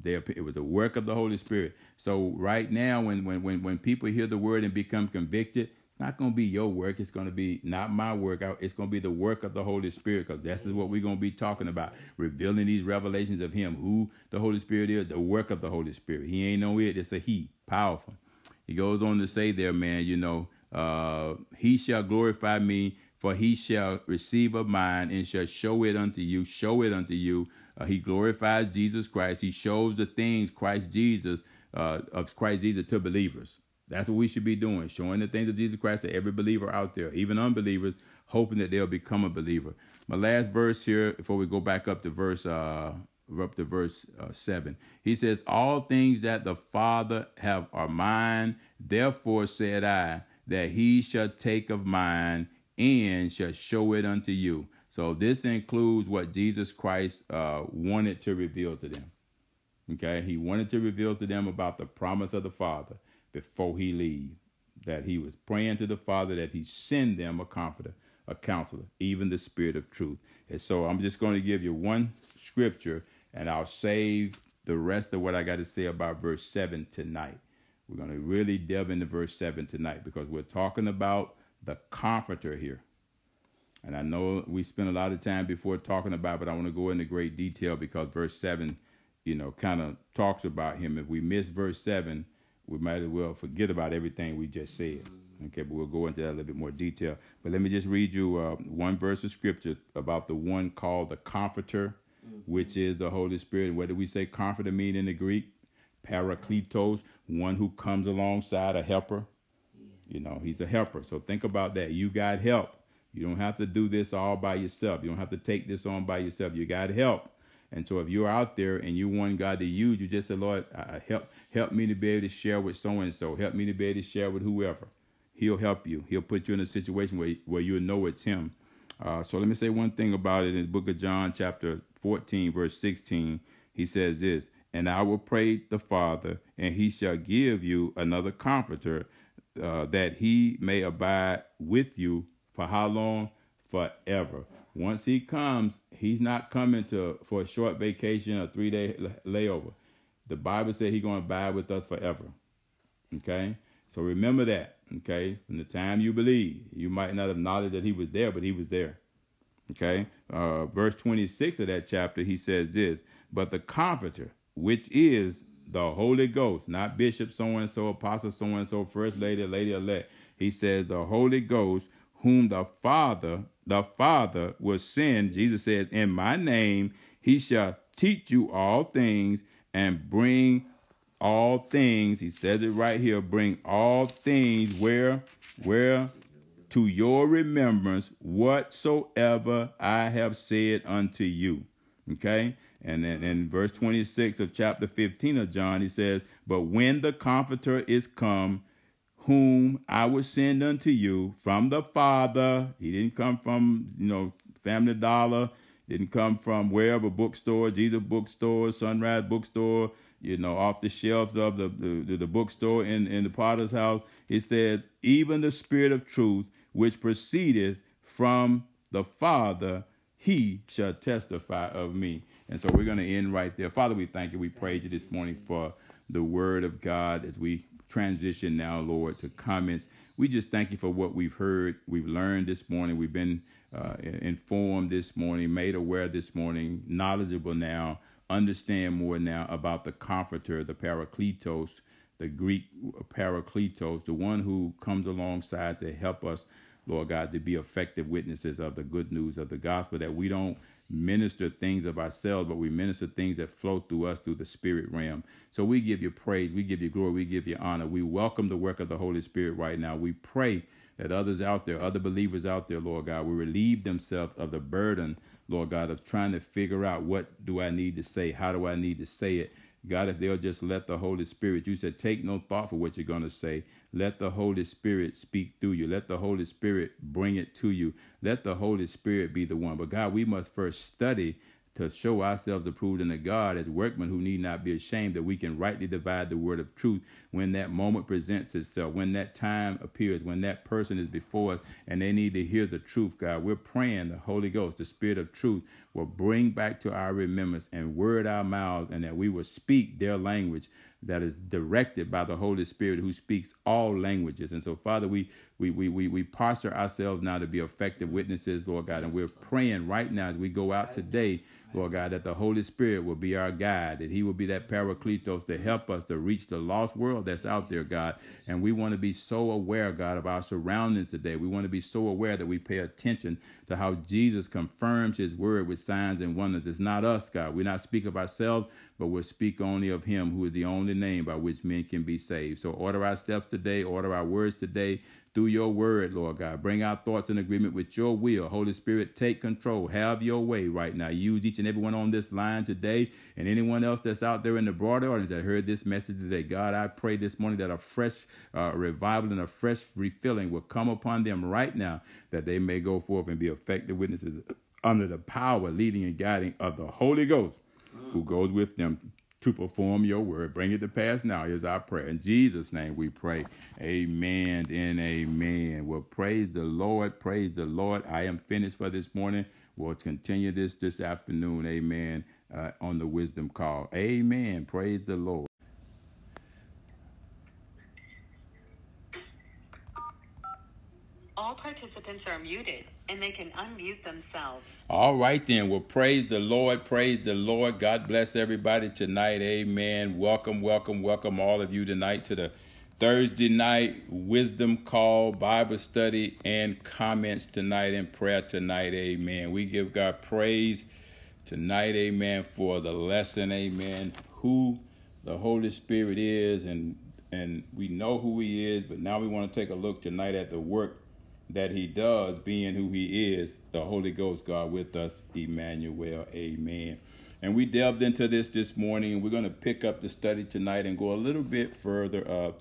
it was the work of the Holy Spirit. So right now, when, when, when, when people hear the word and become convicted, it's not going to be your work. It's going to be not my work. It's going to be the work of the Holy Spirit because that's what we're going to be talking about. Revealing these revelations of Him, who the Holy Spirit is, the work of the Holy Spirit. He ain't no it. It's a He. Powerful. He goes on to say there, man, you know, uh, He shall glorify me for he shall receive of mine and shall show it unto you, show it unto you. Uh, he glorifies Jesus Christ. He shows the things Christ Jesus, uh, of Christ Jesus to believers. That's what we should be doing, showing the things of Jesus Christ to every believer out there, even unbelievers, hoping that they'll become a believer. My last verse here, before we go back up to verse uh, up to verse uh, 7. He says, All things that the Father have are mine. Therefore said I, that he shall take of mine and shall show it unto you. So this includes what Jesus Christ uh, wanted to reveal to them. Okay, he wanted to reveal to them about the promise of the Father before he leave. That he was praying to the Father that he send them a comforter, a counselor, even the Spirit of truth. And so I'm just going to give you one scripture, and I'll save the rest of what I got to say about verse seven tonight. We're going to really delve into verse seven tonight because we're talking about the comforter here. And I know we spent a lot of time before talking about, but I want to go into great detail because verse seven, you know, kind of talks about him. If we miss verse seven, we might as well forget about everything we just said. Okay, but we'll go into that a little bit more detail. But let me just read you uh, one verse of scripture about the one called the Comforter, which is the Holy Spirit. What do we say comforter mean in the Greek? Parakletos, one who comes alongside a helper. You know, he's a helper. So think about that. You got help. You don't have to do this all by yourself. You don't have to take this on by yourself. You got help. And so if you're out there and you want God to use you, just say, Lord, uh, help help me to be able to share with so and so. Help me to be able to share with whoever. He'll help you. He'll put you in a situation where, where you'll know it's him. Uh, so let me say one thing about it in the book of John, chapter 14, verse 16. He says this, and I will pray the Father, and he shall give you another comforter, uh, that he may abide with you for how long? Forever. Once he comes, he's not coming to for a short vacation or three day layover. The Bible said he's going to abide with us forever. Okay, so remember that. Okay, from the time you believe, you might not have knowledge that he was there, but he was there. Okay, uh, verse 26 of that chapter, he says this, but the Comforter, which is the Holy Ghost, not Bishop so and so, Apostle so and so, First Lady, Lady elect. He says the Holy Ghost, whom the Father, the Father will send. Jesus says, In my name, he shall teach you all things and bring all things. He says it right here, bring all things where, where to your remembrance whatsoever I have said unto you. Okay? And then in verse 26 of chapter 15 of John, he says, But when the Comforter is come, whom I will send unto you from the Father. He didn't come from, you know, Family Dollar, didn't come from wherever bookstore, Jesus bookstore, Sunrise bookstore, you know, off the shelves of the, the, the bookstore in, in the potter's house. He said, even the spirit of truth, which proceedeth from the Father, he shall testify of me. And so we're going to end right there. Father, we thank you. We praise you this morning for the word of God as we transition now, Lord, to comments. We just thank you for what we've heard, we've learned this morning, we've been uh, informed this morning, made aware this morning, knowledgeable now, understand more now about the Comforter, the Parakletos, the Greek Parakletos, the one who comes alongside to help us, Lord God, to be effective witnesses of the good news of the gospel, that we don't minister things of ourselves, but we minister things that flow through us through the spirit realm. So we give you praise, we give you glory, we give you honor. We welcome the work of the Holy Spirit right now. We pray that others out there, other believers out there, Lord God, will relieve themselves of the burden, Lord God, of trying to figure out what do I need to say, how do I need to say it, God, if they'll just let the Holy Spirit, you said, take no thought for what you're going to say. Let the Holy Spirit speak through you. Let the Holy Spirit bring it to you. Let the Holy Spirit be the one. But God, we must first study to show ourselves approved unto God as workmen who need not be ashamed, that we can rightly divide the word of truth when that moment presents itself, when that time appears, when that person is before us and they need to hear the truth, God. We're praying the Holy Ghost, the Spirit of truth, will bring back to our remembrance and word our mouths, and that we will speak their language that is directed by the Holy Spirit who speaks all languages. And so, Father, we we we we, we posture ourselves now to be effective witnesses, Lord God, and we're praying right now as we go out today Lord God, that the Holy Spirit will be our guide, that He will be that Parakletos to help us to reach the lost world that's out there, God. And we want to be so aware, God, of our surroundings today. We want to be so aware that we pay attention to how Jesus confirms His word with signs and wonders. It's not us, God. We not speak of ourselves, but we'll speak only of Him who is the only name by which men can be saved. So order our steps today, order our words today through your word, Lord God. Bring our thoughts in agreement with your will. Holy Spirit, take control. Have your way right now. Use each and everyone on this line today and anyone else that's out there in the broader audience that heard this message today. God, I pray this morning that a fresh uh, revival and a fresh refilling will come upon them right now that they may go forth and be effective witnesses under the power, leading, and guiding of the Holy Ghost who goes with them to perform your word. Bring it to pass now is our prayer. In Jesus' name we pray. Amen and amen. Well, praise the Lord. Praise the Lord. I am finished for this morning. We'll continue this this afternoon. Amen. Uh, on the wisdom call. Amen. Praise the Lord. All participants are muted and they can unmute themselves. All right, then. Well, praise the Lord. Praise the Lord. God bless everybody tonight. Amen. Welcome, welcome, welcome all of you tonight to the Thursday night wisdom call, Bible study, and comments tonight and prayer tonight. Amen. We give God praise tonight. Amen. For the lesson. Amen. Who the Holy Spirit is and and we know who he is, but now we want to take a look tonight at the work that he does, being who he is, the Holy Ghost God with us, Emmanuel. Amen. And we delved into this this morning, and we're going to pick up the study tonight and go a little bit further. Uh,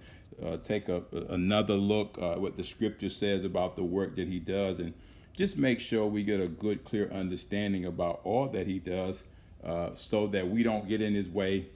uh, take a, another look uh, what the scripture says about the work that he does, and just make sure we get a good, clear understanding about all that he does, uh, so that we don't get in his way.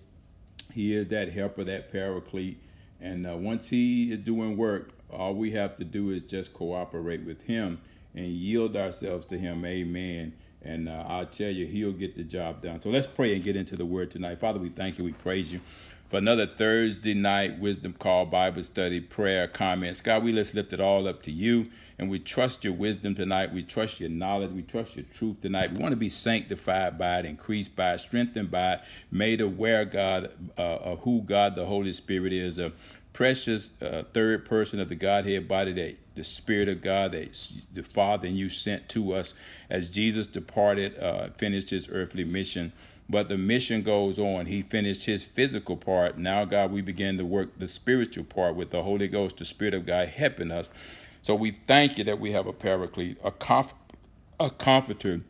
He is that helper, that paraclete, and uh, once he is doing work, all we have to do is just cooperate with Him and yield ourselves to Him. Amen. And uh, I'll tell you, He'll get the job done. So let's pray and get into the Word tonight. Father, we thank you. We praise you for another Thursday night wisdom call, Bible study, prayer, comments. God, we let's lift it all up to you. And we trust your wisdom tonight. We trust your knowledge. We trust your truth tonight. We want to be sanctified by it, increased by it, strengthened by it, made aware, God, uh, of who God the Holy Spirit is, precious uh, third person of the Godhead body that the Spirit of God that the Father and you sent to us as Jesus departed, uh, finished his earthly mission. But the mission goes on. He finished his physical part. Now, God, we begin to work the spiritual part with the Holy Ghost, the Spirit of God helping us. So we thank you that we have a paraclete, a, comf- a comforter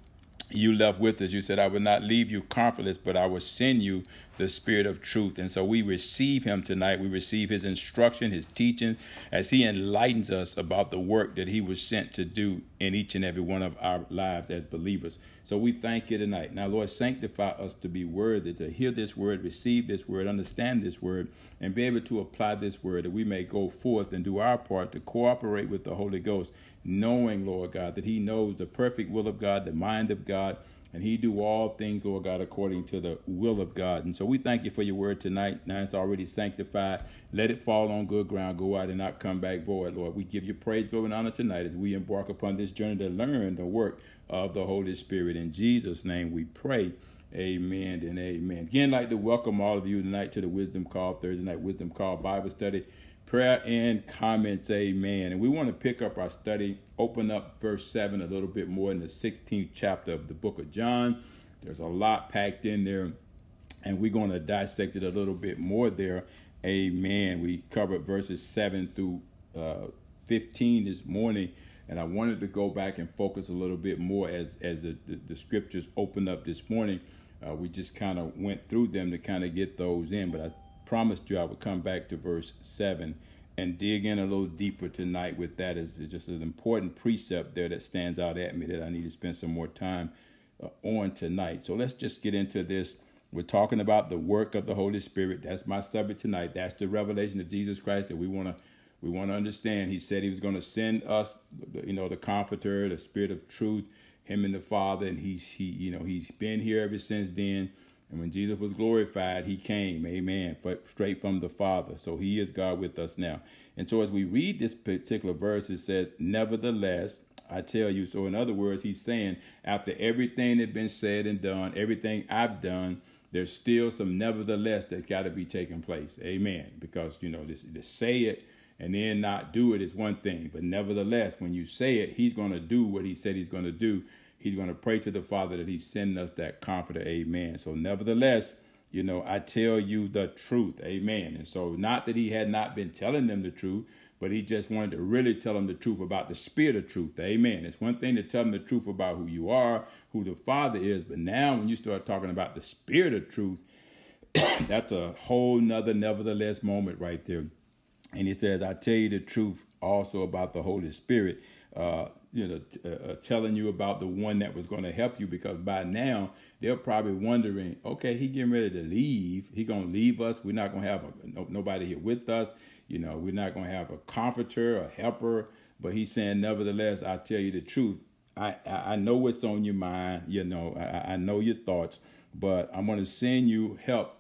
you left with us. You said, I will not leave you comfortless, but I will send you the spirit of truth. And so we receive him tonight. We receive his instruction, his teaching, as he enlightens us about the work that he was sent to do in each and every one of our lives as believers. So we thank you tonight. Now, Lord, sanctify us to be worthy, to hear this word, receive this word, understand this word, and be able to apply this word that we may go forth and do our part to cooperate with the Holy Ghost, knowing, Lord God, that he knows the perfect will of God, the mind of God and he do all things, Lord God, according to the will of God. And so we thank you for your word tonight. Now it's already sanctified. Let it fall on good ground. Go out and not come back void, Lord. We give you praise, glory, and honor tonight as we embark upon this journey to learn the work of the Holy Spirit. In Jesus' name we pray. Amen and amen. Again, I'd like to welcome all of you tonight to the Wisdom Call, Thursday night Wisdom Call Bible study prayer and comments. Amen. And we want to pick up our study, open up verse 7 a little bit more in the 16th chapter of the book of John. There's a lot packed in there, and we're going to dissect it a little bit more there. Amen. We covered verses 7 through uh, 15 this morning. And I wanted to go back and focus a little bit more as as the, the, the scriptures opened up this morning. Uh, we just kind of went through them to kind of get those in, but I promised you I would come back to verse 7 and dig in a little deeper tonight with that is just an important precept there that stands out at me that I need to spend some more time uh, on tonight. So let's just get into this. We're talking about the work of the Holy Spirit. That's my subject tonight. That's the revelation of Jesus Christ that we want to we want to understand. He said he was going to send us, you know, the Comforter, the Spirit of Truth, him and the Father, and he's he, you know, he's been here ever since then. And when Jesus was glorified, he came, amen, straight from the Father. So he is God with us now. And so as we read this particular verse, it says, Nevertheless, I tell you. So in other words, he's saying, after everything that's been said and done, everything I've done, there's still some nevertheless that's got to be taking place. Amen. Because, you know, this, to say it and then not do it is one thing. But nevertheless, when you say it, he's going to do what he said he's going to do he's going to pray to the Father that he's sending us that comforter. Amen. So, nevertheless, you know, I tell you the truth. Amen. And so, not that he had not been telling them the truth, but he just wanted to really tell them the truth about the spirit of truth. Amen. It's one thing to tell them the truth about who you are, who the Father is, but now when you start talking about the spirit of truth, that's a whole nother nevertheless moment right there. And he says, I tell you the truth also about the Holy Spirit. Uh, you know, t- uh, uh, telling you about the one that was going to help you because by now they're probably wondering, okay, he getting ready to leave. He going to leave us. We're not going to have a, no, nobody here with us. You know, we're not going to have a comforter, a helper. But he's saying, nevertheless, I tell you the truth. I, I, I know what's on your mind. You know, I, I know your thoughts, but I'm going to send you help.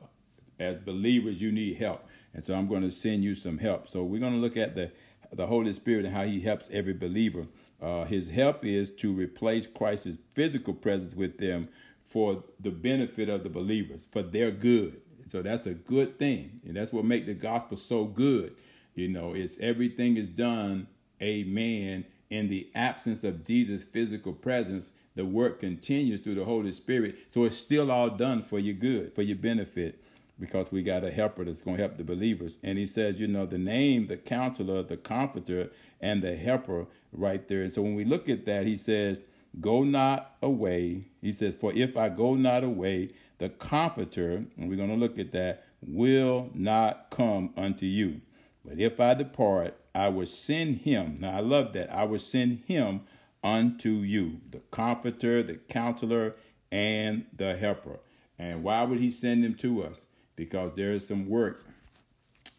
As believers, you need help. And so I'm going to send you some help. So we're going to look at the the Holy Spirit and how He helps every believer. Uh, his help is to replace Christ's physical presence with them for the benefit of the believers, for their good. So that's a good thing, and that's what makes the gospel so good. You know, it's everything is done, amen, in the absence of Jesus' physical presence. The work continues through the Holy Spirit, so it's still all done for your good, for your benefit because we got a helper that's going to help the believers. And he says, you know, the name, the counselor, the comforter, and the helper right there. So when we look at that, he says, Go not away. He says, For if I go not away, the comforter, and we're going to look at that, will not come unto you. But if I depart, I will send him. Now I love that. I will send him unto you, the comforter, the counselor, and the helper. And why would he send him to us? because there is some work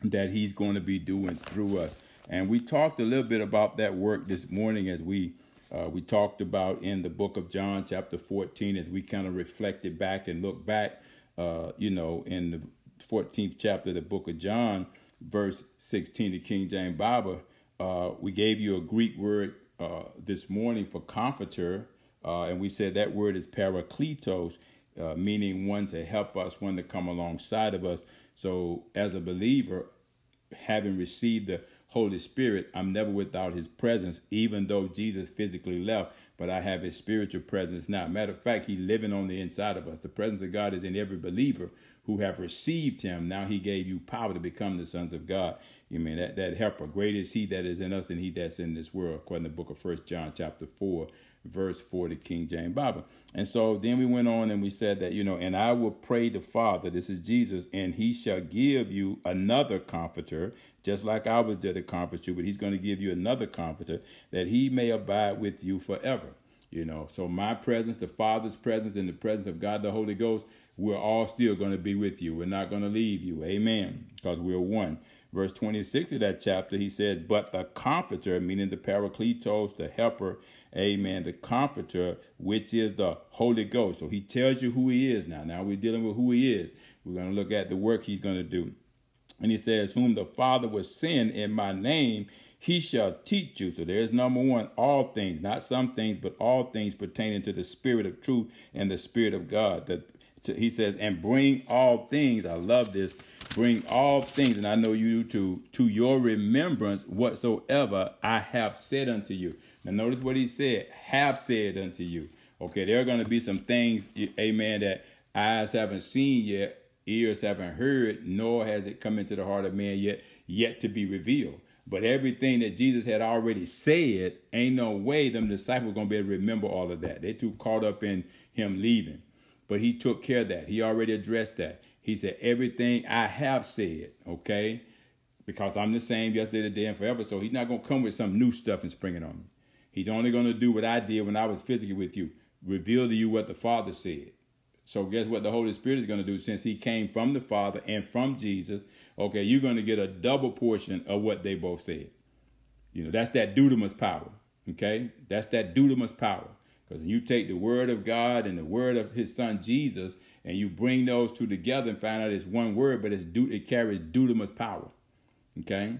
that he's going to be doing through us. And we talked a little bit about that work this morning as we uh, we talked about in the book of John, chapter 14, as we kind of reflected back and looked back, uh, you know, in the 14th chapter of the book of John, verse 16, the King James Bible. Uh, we gave you a Greek word uh, this morning for comforter, uh, and we said that word is parakletos, uh, meaning one to help us, one to come alongside of us. So, as a believer, having received the Holy Spirit, I'm never without His presence, even though Jesus physically left. But I have His spiritual presence now. Matter of fact, He's living on the inside of us. The presence of God is in every believer who have received Him. Now He gave you power to become the sons of God. You mean that that helper? Great is He that is in us than He that's in this world, according to the book of First John, chapter four, verse 4, the King James Bible. And so then we went on and we said that, you know, and I will pray the Father, this is Jesus, and he shall give you another comforter, just like I was there to comfort you, but he's going to give you another comforter that he may abide with you forever. You know, so my presence, the Father's presence, and the presence of God the Holy Ghost, we're all still going to be with you. We're not going to leave you. Amen. Because we're one. Verse 26 of that chapter, he says, But the Comforter, meaning the Parakletos, the Helper, amen, the comforter, which is the Holy Ghost. So he tells you who he is now. Now we're dealing with who he is. We're going to look at the work he's going to do. And he says, Whom the Father will send in my name, he shall teach you. So there's number one, all things, not some things, but all things pertaining to the Spirit of truth and the Spirit of God. That he says, and bring all things. I love this. Bring all things, and I know you to to your remembrance whatsoever I have said unto you. Now, notice what he said have said unto you. Okay, there are going to be some things, amen, that eyes haven't seen yet, ears haven't heard, nor has it come into the heart of man yet, yet to be revealed. But everything that Jesus had already said, ain't no way them disciples going to be able to remember all of that. They too caught up in him leaving. But he took care of that. He already addressed that. He said, everything I have said, okay? Because I'm the same yesterday, today, and forever. So he's not going to come with some new stuff and spring it on me. He's only going to do what I did when I was physically with you reveal to you what the Father said. So, guess what the Holy Spirit is going to do since He came from the Father and from Jesus? Okay, you're going to get a double portion of what they both said. You know, that's that dunamis power. Okay, that's that dunamis power. Because you take the Word of God and the Word of His Son Jesus, and you bring those two together and find out it's one word, but it's it carries dunamis power. Okay,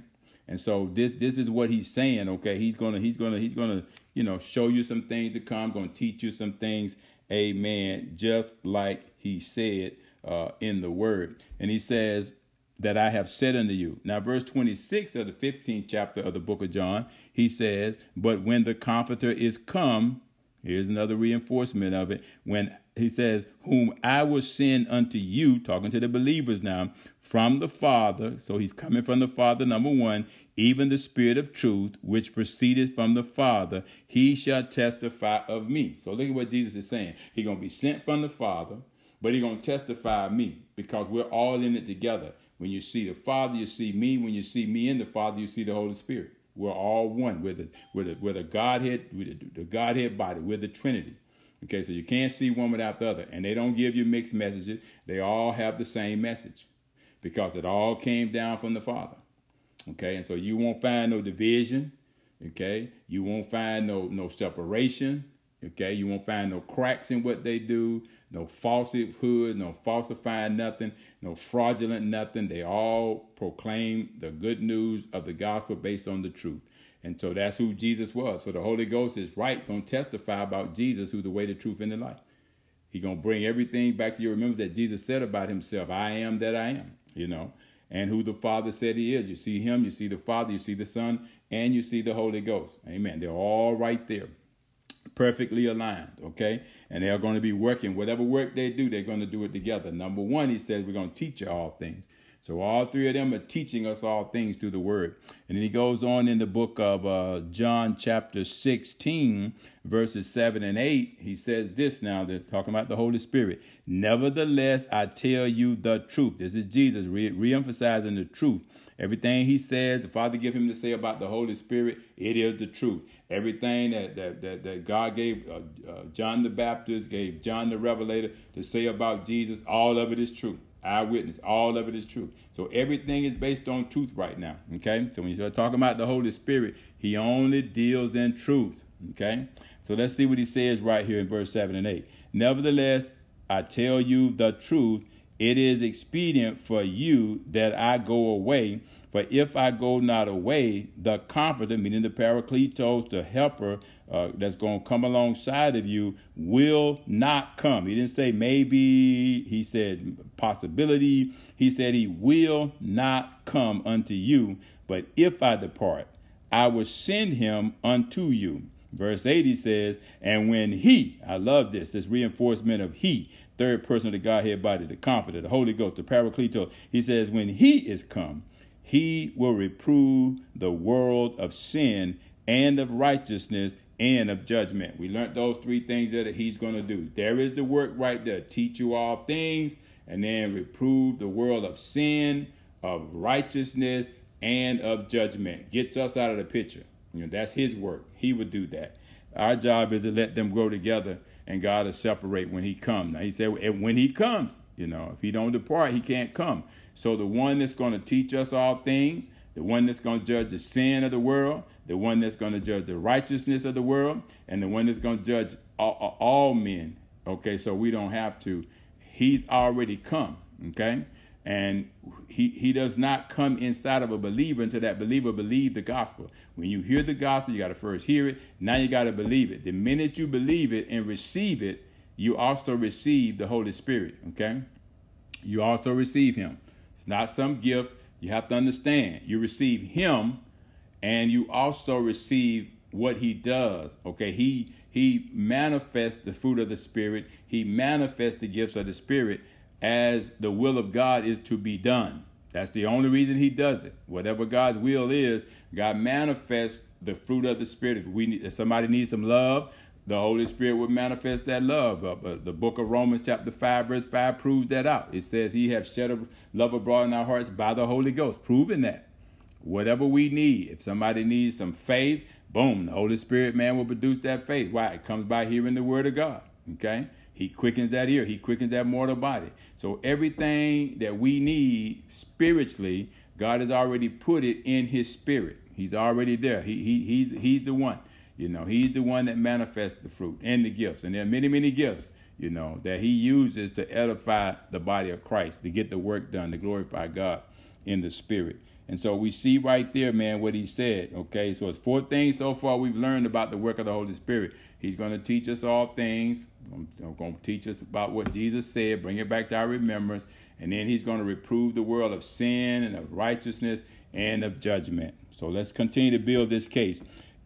and so this this is what he's saying. Okay, he's gonna he's gonna he's gonna you know show you some things to come. Going to teach you some things. Amen. Just like he said uh, in the word, and he says that I have said unto you. Now, verse 26 of the 15th chapter of the book of John, he says, But when the Comforter is come, here's another reinforcement of it. When he says, Whom I will send unto you, talking to the believers now, from the Father. So he's coming from the Father, number one, even the Spirit of truth, which proceeded from the Father, he shall testify of me. So look at what Jesus is saying. He's going to be sent from the Father, but he's going to testify of me because we're all in it together. When you see the Father, you see me. When you see me in the Father, you see the Holy Spirit. We're all one with the, with the, with the Godhead, with the, the Godhead body, with the Trinity. Okay, so you can't see one without the other. And they don't give you mixed messages. They all have the same message because it all came down from the Father. Okay, and so you won't find no division. Okay, you won't find no no separation. Okay, you won't find no cracks in what they do, no falsehood, no falsifying nothing, no fraudulent nothing. They all proclaim the good news of the gospel based on the truth. And so that's who Jesus was. So the Holy Ghost is right, to testify about Jesus, who's the way, the truth, and the life. He's to bring everything back to you. Remember that Jesus said about himself, I am that I am, you know, and who the Father said he is. You see him, you see the Father, you see the Son, and you see the Holy Ghost. Amen. They're all right there perfectly aligned, okay? And they're going to be working. Whatever work they do, they're going to do it together. Number one, he says, we're going to teach you all things. So all three of them are teaching us all things through the word. And then he goes on in the book of uh, John, chapter 16, verses 7 and 8. He says this now, they're talking about the Holy Spirit. Nevertheless, I tell you the truth. This is Jesus re emphasizing the truth. Everything he says, the Father give him to say about the Holy Spirit, it is the truth. Everything that that that, that God gave uh, uh, John the Baptist, gave John the Revelator to say about Jesus, all of it is true. Eyewitness, all of it is true. So everything is based on truth right now. Okay, so when you start talking about the Holy Spirit, He only deals in truth. Okay, so let's see what He says right here in verse seven and eight. Nevertheless, I tell you the truth it is expedient for you that I go away. For if I go not away, the Comforter, meaning the Parakletos, the Helper uh, that's going to come alongside of you, will not come. He didn't say maybe, he said possibility. He said he will not come unto you. But if I depart, I will send him unto you. Verse 80 says, And when he, I love this, this reinforcement of he, third person of the Godhead body, the Comforter, the Holy Ghost, the Parakletos. He says, when he is come, he will reprove the world of sin and of righteousness and of judgment. We learned those three things that he's going to do. There is the work right there teach you all things, and then reprove the world of sin, of righteousness, and of judgment. Gets us out of the picture. You know, that's his work. He would do that. Our job is to let them grow together and God will separate when he comes. Now he said when he comes, you know, if he don't depart, he can't come. So the one that's going to teach us all things, the one that's going to judge the sin of the world, the one that's going to judge the righteousness of the world, and the one that's going to judge all, all men. Okay, so we don't have to. He's already come. Okay, and he, he does not come inside of a believer until that believer believe the gospel. When you hear the gospel, you got to first hear it. Now you got to believe it. The minute you believe it and receive it, you also receive the Holy Spirit. Okay? You also receive him. It's not some gift. You have to understand. You receive him and you also receive what he does. Okay? He he manifests the fruit of the spirit. He manifests the gifts of the spirit as the will of God is to be done. That's the only reason he does it. Whatever God's will is, God manifests the fruit of the Spirit. If we need, if somebody needs some love, the Holy Spirit would manifest that love. Uh, but the book of Romans, chapter 5, verse 5, proves that out. It says, He has shed a love abroad in our hearts by the Holy Ghost, proving that. Whatever we need, if somebody needs some faith, boom, the Holy Spirit, man, will produce that faith. Why? It comes by hearing the word of God. Okay? He quickens that ear. He quickens that mortal body. So everything that we need spiritually, God has already put it in His Spirit. He's already there. He, he he's he's the one. You know, He's the one that manifests the fruit and the gifts. And there are many many gifts. You know that He uses to edify the body of Christ to get the work done to glorify God in the Spirit. And so we see right there, man, what he said. Okay, so it's four things so far we've learned about the work of the Holy Spirit. He's going to teach us all things. I'm going to teach us about what Jesus said, bring it back to our remembrance, and then he's going to reprove the world of sin and of righteousness and of judgment. So let's continue to build this case.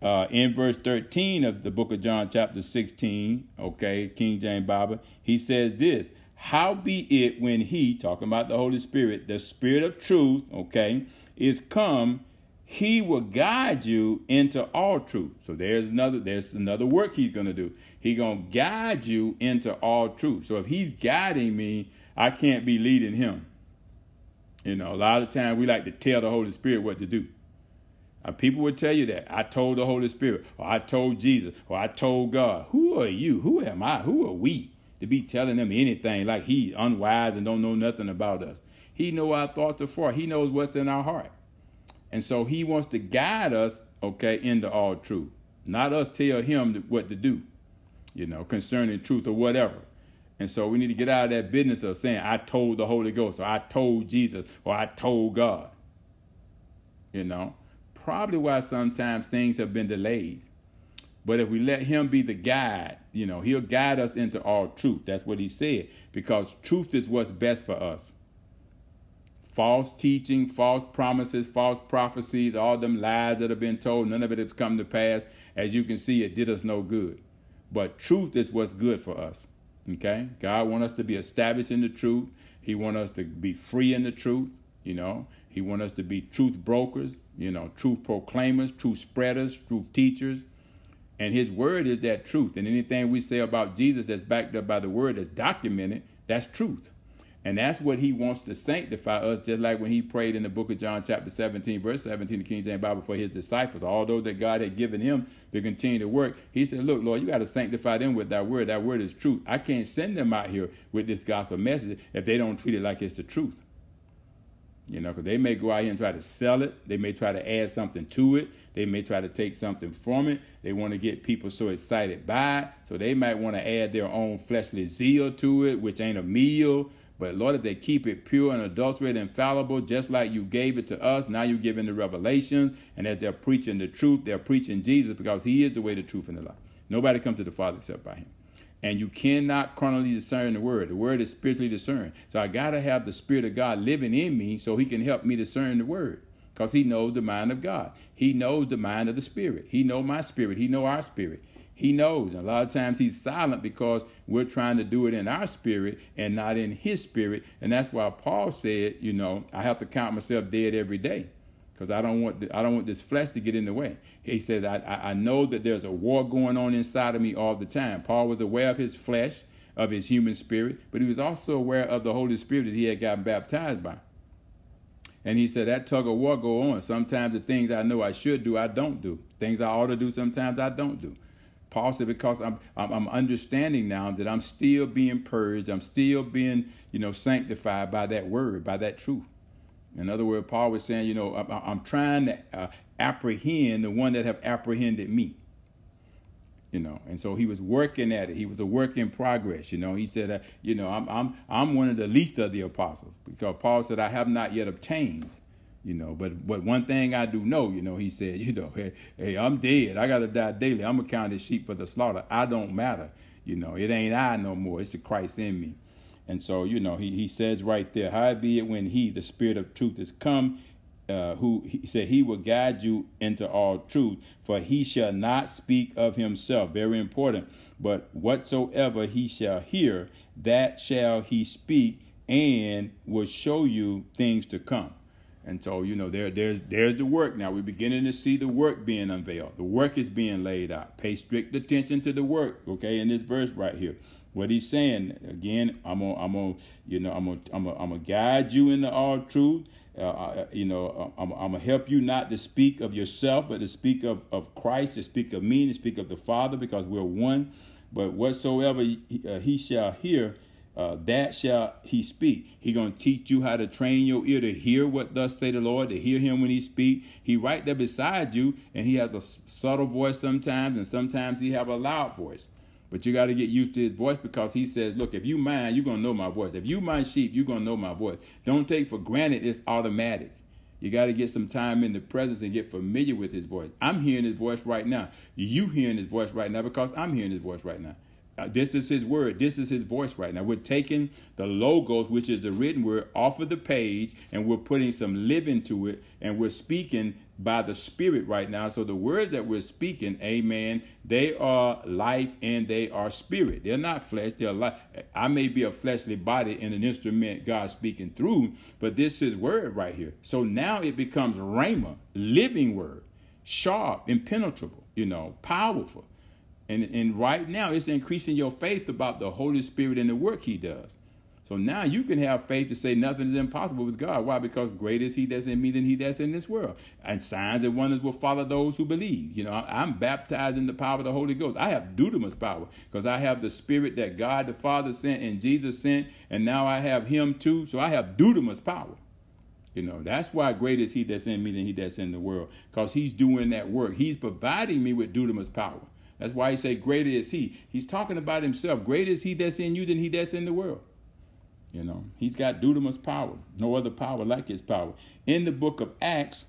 Uh, in verse 13 of the book of John, chapter 16, okay, King James Bible, he says this How be it when he, talking about the Holy Spirit, the Spirit of truth, okay, is come, he will guide you into all truth. So there's another there's another work he's to do. He's to guide you into all truth. So if he's guiding me, I can't be leading him. You know, a lot of times we like to tell the Holy Spirit what to do. Uh, people would tell you that. I told the Holy Spirit, or I told Jesus, or I told God. Who are you? Who am I? Who are we to be telling them anything like he unwise and don't know nothing about us? He know our thoughts are. He knows what's in our heart. And so he wants to guide us, okay, into all truth. Not us tell him what to do. you know, concerning truth or whatever. And so we need to get out of that business of saying, I told the Holy Ghost, or I told Jesus, or I told God. You know, probably why sometimes things have been delayed. But if we let him be the guide, you know, he'll guide us into all truth. That's what he said, because truth is what's best for us. False teaching, false promises, false prophecies, all them lies that have been told, none of it has come to pass. As you can see, it did us no good. But truth is what's good for us. Okay? God wants us to be established in the truth. He wants us to be free in the truth, you know. He wants us to be truth brokers, you know, truth proclaimers, truth spreaders, truth teachers. And his word is that truth. And anything we say about Jesus that's backed up by the word that's documented, that's truth. And that's what he wants to sanctify us, just like when he prayed in the book of John, chapter 17, verse 17, the King James Bible, for his disciples, Although that God had given him to continue to work. He said, Look, Lord, you got to sanctify them with that word. That word is truth. I can't send them out here with this gospel message if they don't treat it like it's the truth. You know, because they may go out here and try to sell it. They may try to add something to it. They may try to take something from it. They want to get people so excited by it. So they might want to add their own fleshly zeal to it, which ain't a meal. But Lord, if they keep it pure and adulterated and fallible, just like you gave it to us, now you're giving the revelation. And as they're preaching the truth, they're preaching Jesus because He is the way, the truth, and the life. Nobody comes to the Father except by Him. And you cannot carnally discern the word. The word is spiritually discerned. So I got to have the Spirit of God living in me so He can help me discern the word because He knows the mind of God. He knows the mind of the Spirit. He know my spirit. He know our spirit. He knows. And a lot of times he's silent because we're trying to do it in our spirit and not in his spirit. And that's why Paul said, you know, I have to count myself dead every day because I don't want the, I don't want this flesh to get in the way. He said, I, I know that there's a war going on inside of me all the time. Paul was aware of his flesh, of his human spirit, but he was also aware of the Holy Spirit that he had gotten baptized by. And he said that tug of war go on. Sometimes the things I know I should do, I don't do. Things I ought to do, sometimes I don't do. Paul said, because I'm, I'm, I'm understanding now that I'm still being purged, I'm still being, you know, sanctified by that word, by that truth. In other words, Paul was saying, you know, I'm, I'm trying to uh, apprehend the one that have apprehended me. You know, and so he was working at it. He was a work in progress. You know, he said, uh, you know, I'm I'm I'm one of the least of the apostles because Paul said, I have not yet obtained you know. But but one thing I do know, you know, he said, you know, hey, hey I'm dead. I gotta die daily. I'm accounted sheep for the slaughter. I don't matter. You know, it ain't I no more. It's the Christ in me. And so, you know, he, he says right there, how be it when he, the spirit of truth, is come, uh, who he said he will guide you into all truth, for he shall not speak of himself. Very important. But whatsoever he shall hear, that shall he speak, and will show you things to come. And so, you know, there, there's, there's the work now. We're beginning to see the work being unveiled. The work is being laid out. Pay strict attention to the work, okay, in this verse right here. What he's saying, again, I'm gonna, I'm gonna, you know, I'm gonna, I'm gonna, guide you into all truth. Uh, uh you know, I'm, I'm gonna help you not to speak of yourself, but to speak of, of Christ, to speak of me, to speak of the Father, because we're one. But whatsoever he, uh, he shall hear, uh, that shall he speak. He gonna teach you how to train your ear to hear what thus say the Lord, to hear him when he speak. He right there beside you, and he has a subtle voice sometimes, and sometimes he have a loud voice. But you got to get used to his voice because he says, "Look, if you mind, you're gonna know my voice. If you mind sheep, you're gonna know my voice. Don't take for granted it's automatic. You got to get some time in the presence and get familiar with his voice. I'm hearing his voice right now. You hearing his voice right now because I'm hearing his voice right now. Uh, this is his word. This is his voice right now. We're taking the logos, which is the written word, off of the page, and we're putting some living to it, and we're speaking by the Spirit right now. So the words that we're speaking, amen, they are life and they are spirit. They're not flesh, they're life. I may be a fleshly body and an instrument God speaking through, but this is word right here. So now it becomes rhema, living word, sharp, impenetrable, you know, powerful. And, and right now, it's increasing your faith about the Holy Spirit and the work He does. So now you can have faith to say nothing is impossible with God. Why? Because great is He that's in me than He that's in this world. And signs and wonders will follow those who believe. You know, I'm baptized in the power of the Holy Ghost. I have dunamis power because I have the Spirit that God the Father sent and Jesus sent, and now I have Him too. So I have dunamis power. You know, that's why great is He that's in me than He that's in the world because He's doing that work. He's providing me with dunamis power. That's why he say, Greater is he. He's talking about himself. Greater is he that's in you than he that's in the world. You know, he's got dunamis power. No other power like his power. In the book of Acts,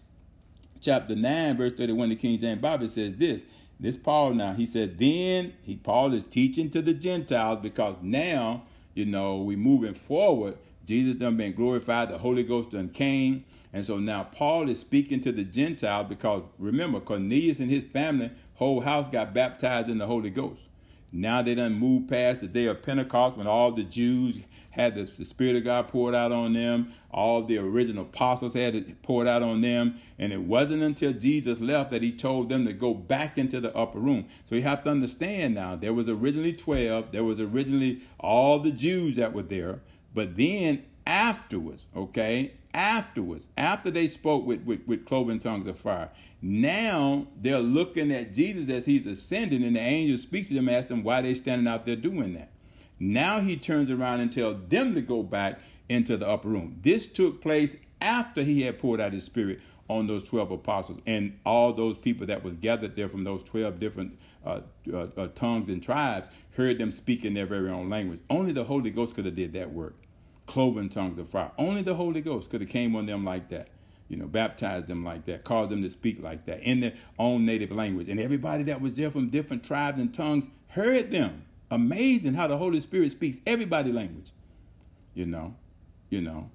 chapter 9, verse 31, the King James Bible says this. This Paul now, he said, then he Paul is teaching to the Gentiles because now, you know, we moving forward. Jesus done been glorified, the Holy Ghost done came. And so now Paul is speaking to the Gentiles because remember, Cornelius and his family, whole house got baptized in the Holy Ghost. Now they done moved past the day of Pentecost when all the Jews had the, the, Spirit of God poured out on them. All the original apostles had it poured out on them. And it wasn't until Jesus left that he told them to go back into the upper room. So you have to understand now, there was originally 12. There was originally all the Jews that were there. But then afterwards, okay, afterwards, after they spoke with, with, with cloven tongues of fire, now they're looking at Jesus as he's ascending, and the angel speaks to them, asks them why they're standing out there doing that. Now he turns around and tells them to go back into the upper room. This took place after he had poured out his spirit on those 12 apostles and all those people that was gathered there from those 12 different uh, uh, uh, tongues and tribes heard them speak in their very own language. Only the Holy Ghost could have did that work. Cloven tongues of fire. Only the Holy Ghost could have came on them like that. You know, baptized them like that, caused them to speak like that in their own native language. And everybody that was there from different tribes and tongues heard them amazing how the Holy Spirit speaks everybody language. You know, you know,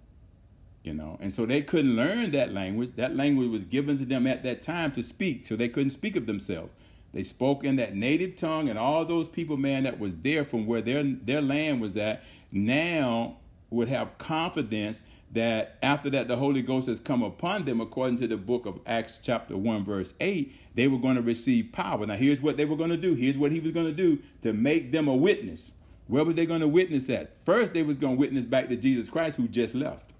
you know. And so they couldn't learn that language. That language was given to them at that time to speak, so they couldn't speak of themselves. They spoke in that native tongue, and all those people, man, that was there from where their their land was at, now would have confidence that after that the Holy Ghost has come upon them, according to the book of Acts, chapter 1, verse 8, they were going to receive power. Now, here's what they were going to do. Here's what he was going to do to make them a witness. Where were they going to witness at? First, they was going to witness back to Jesus Christ, who just left.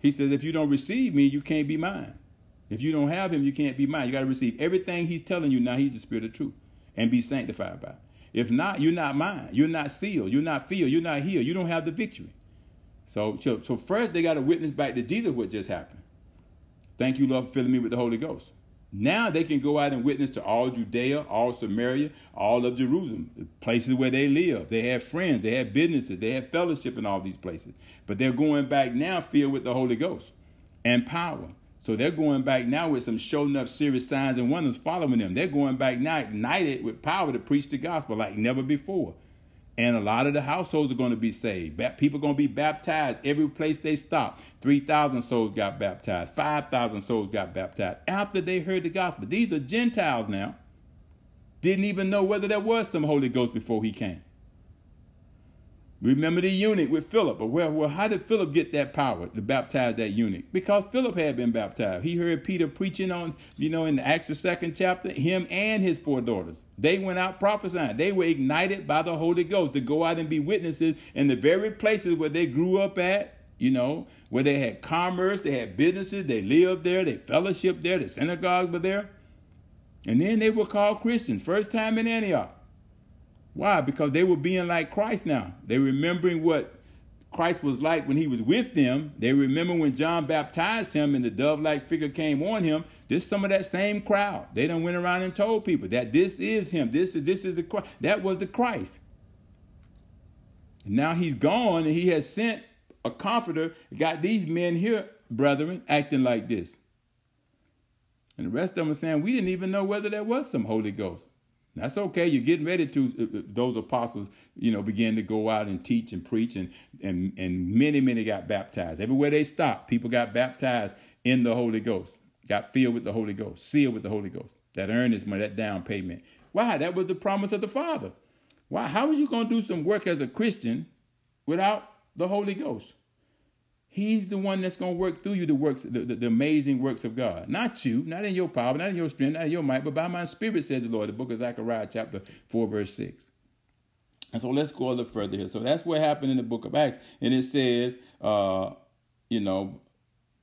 He says, if you don't receive me, you can't be mine. If you don't have him, you can't be mine. You got to receive everything he's telling you now. He's the spirit of truth and be sanctified by it. If not, you're not mine. You're not sealed. You're not filled. You're not healed. You don't have the victory. So, so, first they got to witness back to Jesus what just happened. Thank you, Lord, for filling me with the Holy Ghost. Now they can go out and witness to all Judea, all Samaria, all of Jerusalem, places where they live. They have friends, they have businesses, they have fellowship in all these places. But they're going back now filled with the Holy Ghost and power. So they're going back now with some showing up serious signs and wonders following them. They're going back now ignited with power to preach the gospel like never before. And a lot of the households are going to be saved. People are going to be baptized every place they stop. 3,000 souls got baptized. 5,000 souls got baptized after they heard the gospel. These are Gentiles now. Didn't even know whether there was some Holy Ghost before he came. Remember the eunuch with Philip. Well, well, how did Philip get that power to baptize that eunuch? Because Philip had been baptized. He heard Peter preaching on, you know, in the Acts the second chapter, him and his four daughters. They went out prophesying. They were ignited by the Holy Ghost to go out and be witnesses in the very places where they grew up at, you know, where they had commerce, they had businesses, they lived there, they fellowshiped there, the synagogues were there. And then they were called Christians, first time in Antioch. Why? Because they were being like Christ now. They remembering what Christ was like when he was with them. They remember when John baptized him and the dove-like figure came on him. This some of that same crowd. They done went around and told people that this is him. This is this is the Christ. That was the Christ. And now he's gone and he has sent a comforter. Got these men here, brethren, acting like this. And the rest of them are saying, we didn't even know whether there was some Holy Ghost. That's okay. You're getting ready to uh, uh, those apostles, you know, begin to go out and teach and preach, and and and many many got baptized. Everywhere they stopped, people got baptized in the Holy Ghost, got filled with the Holy Ghost, sealed with the Holy Ghost. That earnest money, that down payment. Why? That was the promise of the Father. Why? How are you going to do some work as a Christian without the Holy Ghost? He's the one that's going to work through you the works, the, the, the, amazing works of God. Not you, not in your power, not in your strength, not in your might, but by my spirit, says the Lord. The book of Zechariah, chapter 4, verse 6. And so let's go a little further here. So that's what happened in the book of Acts. And it says, uh, you know,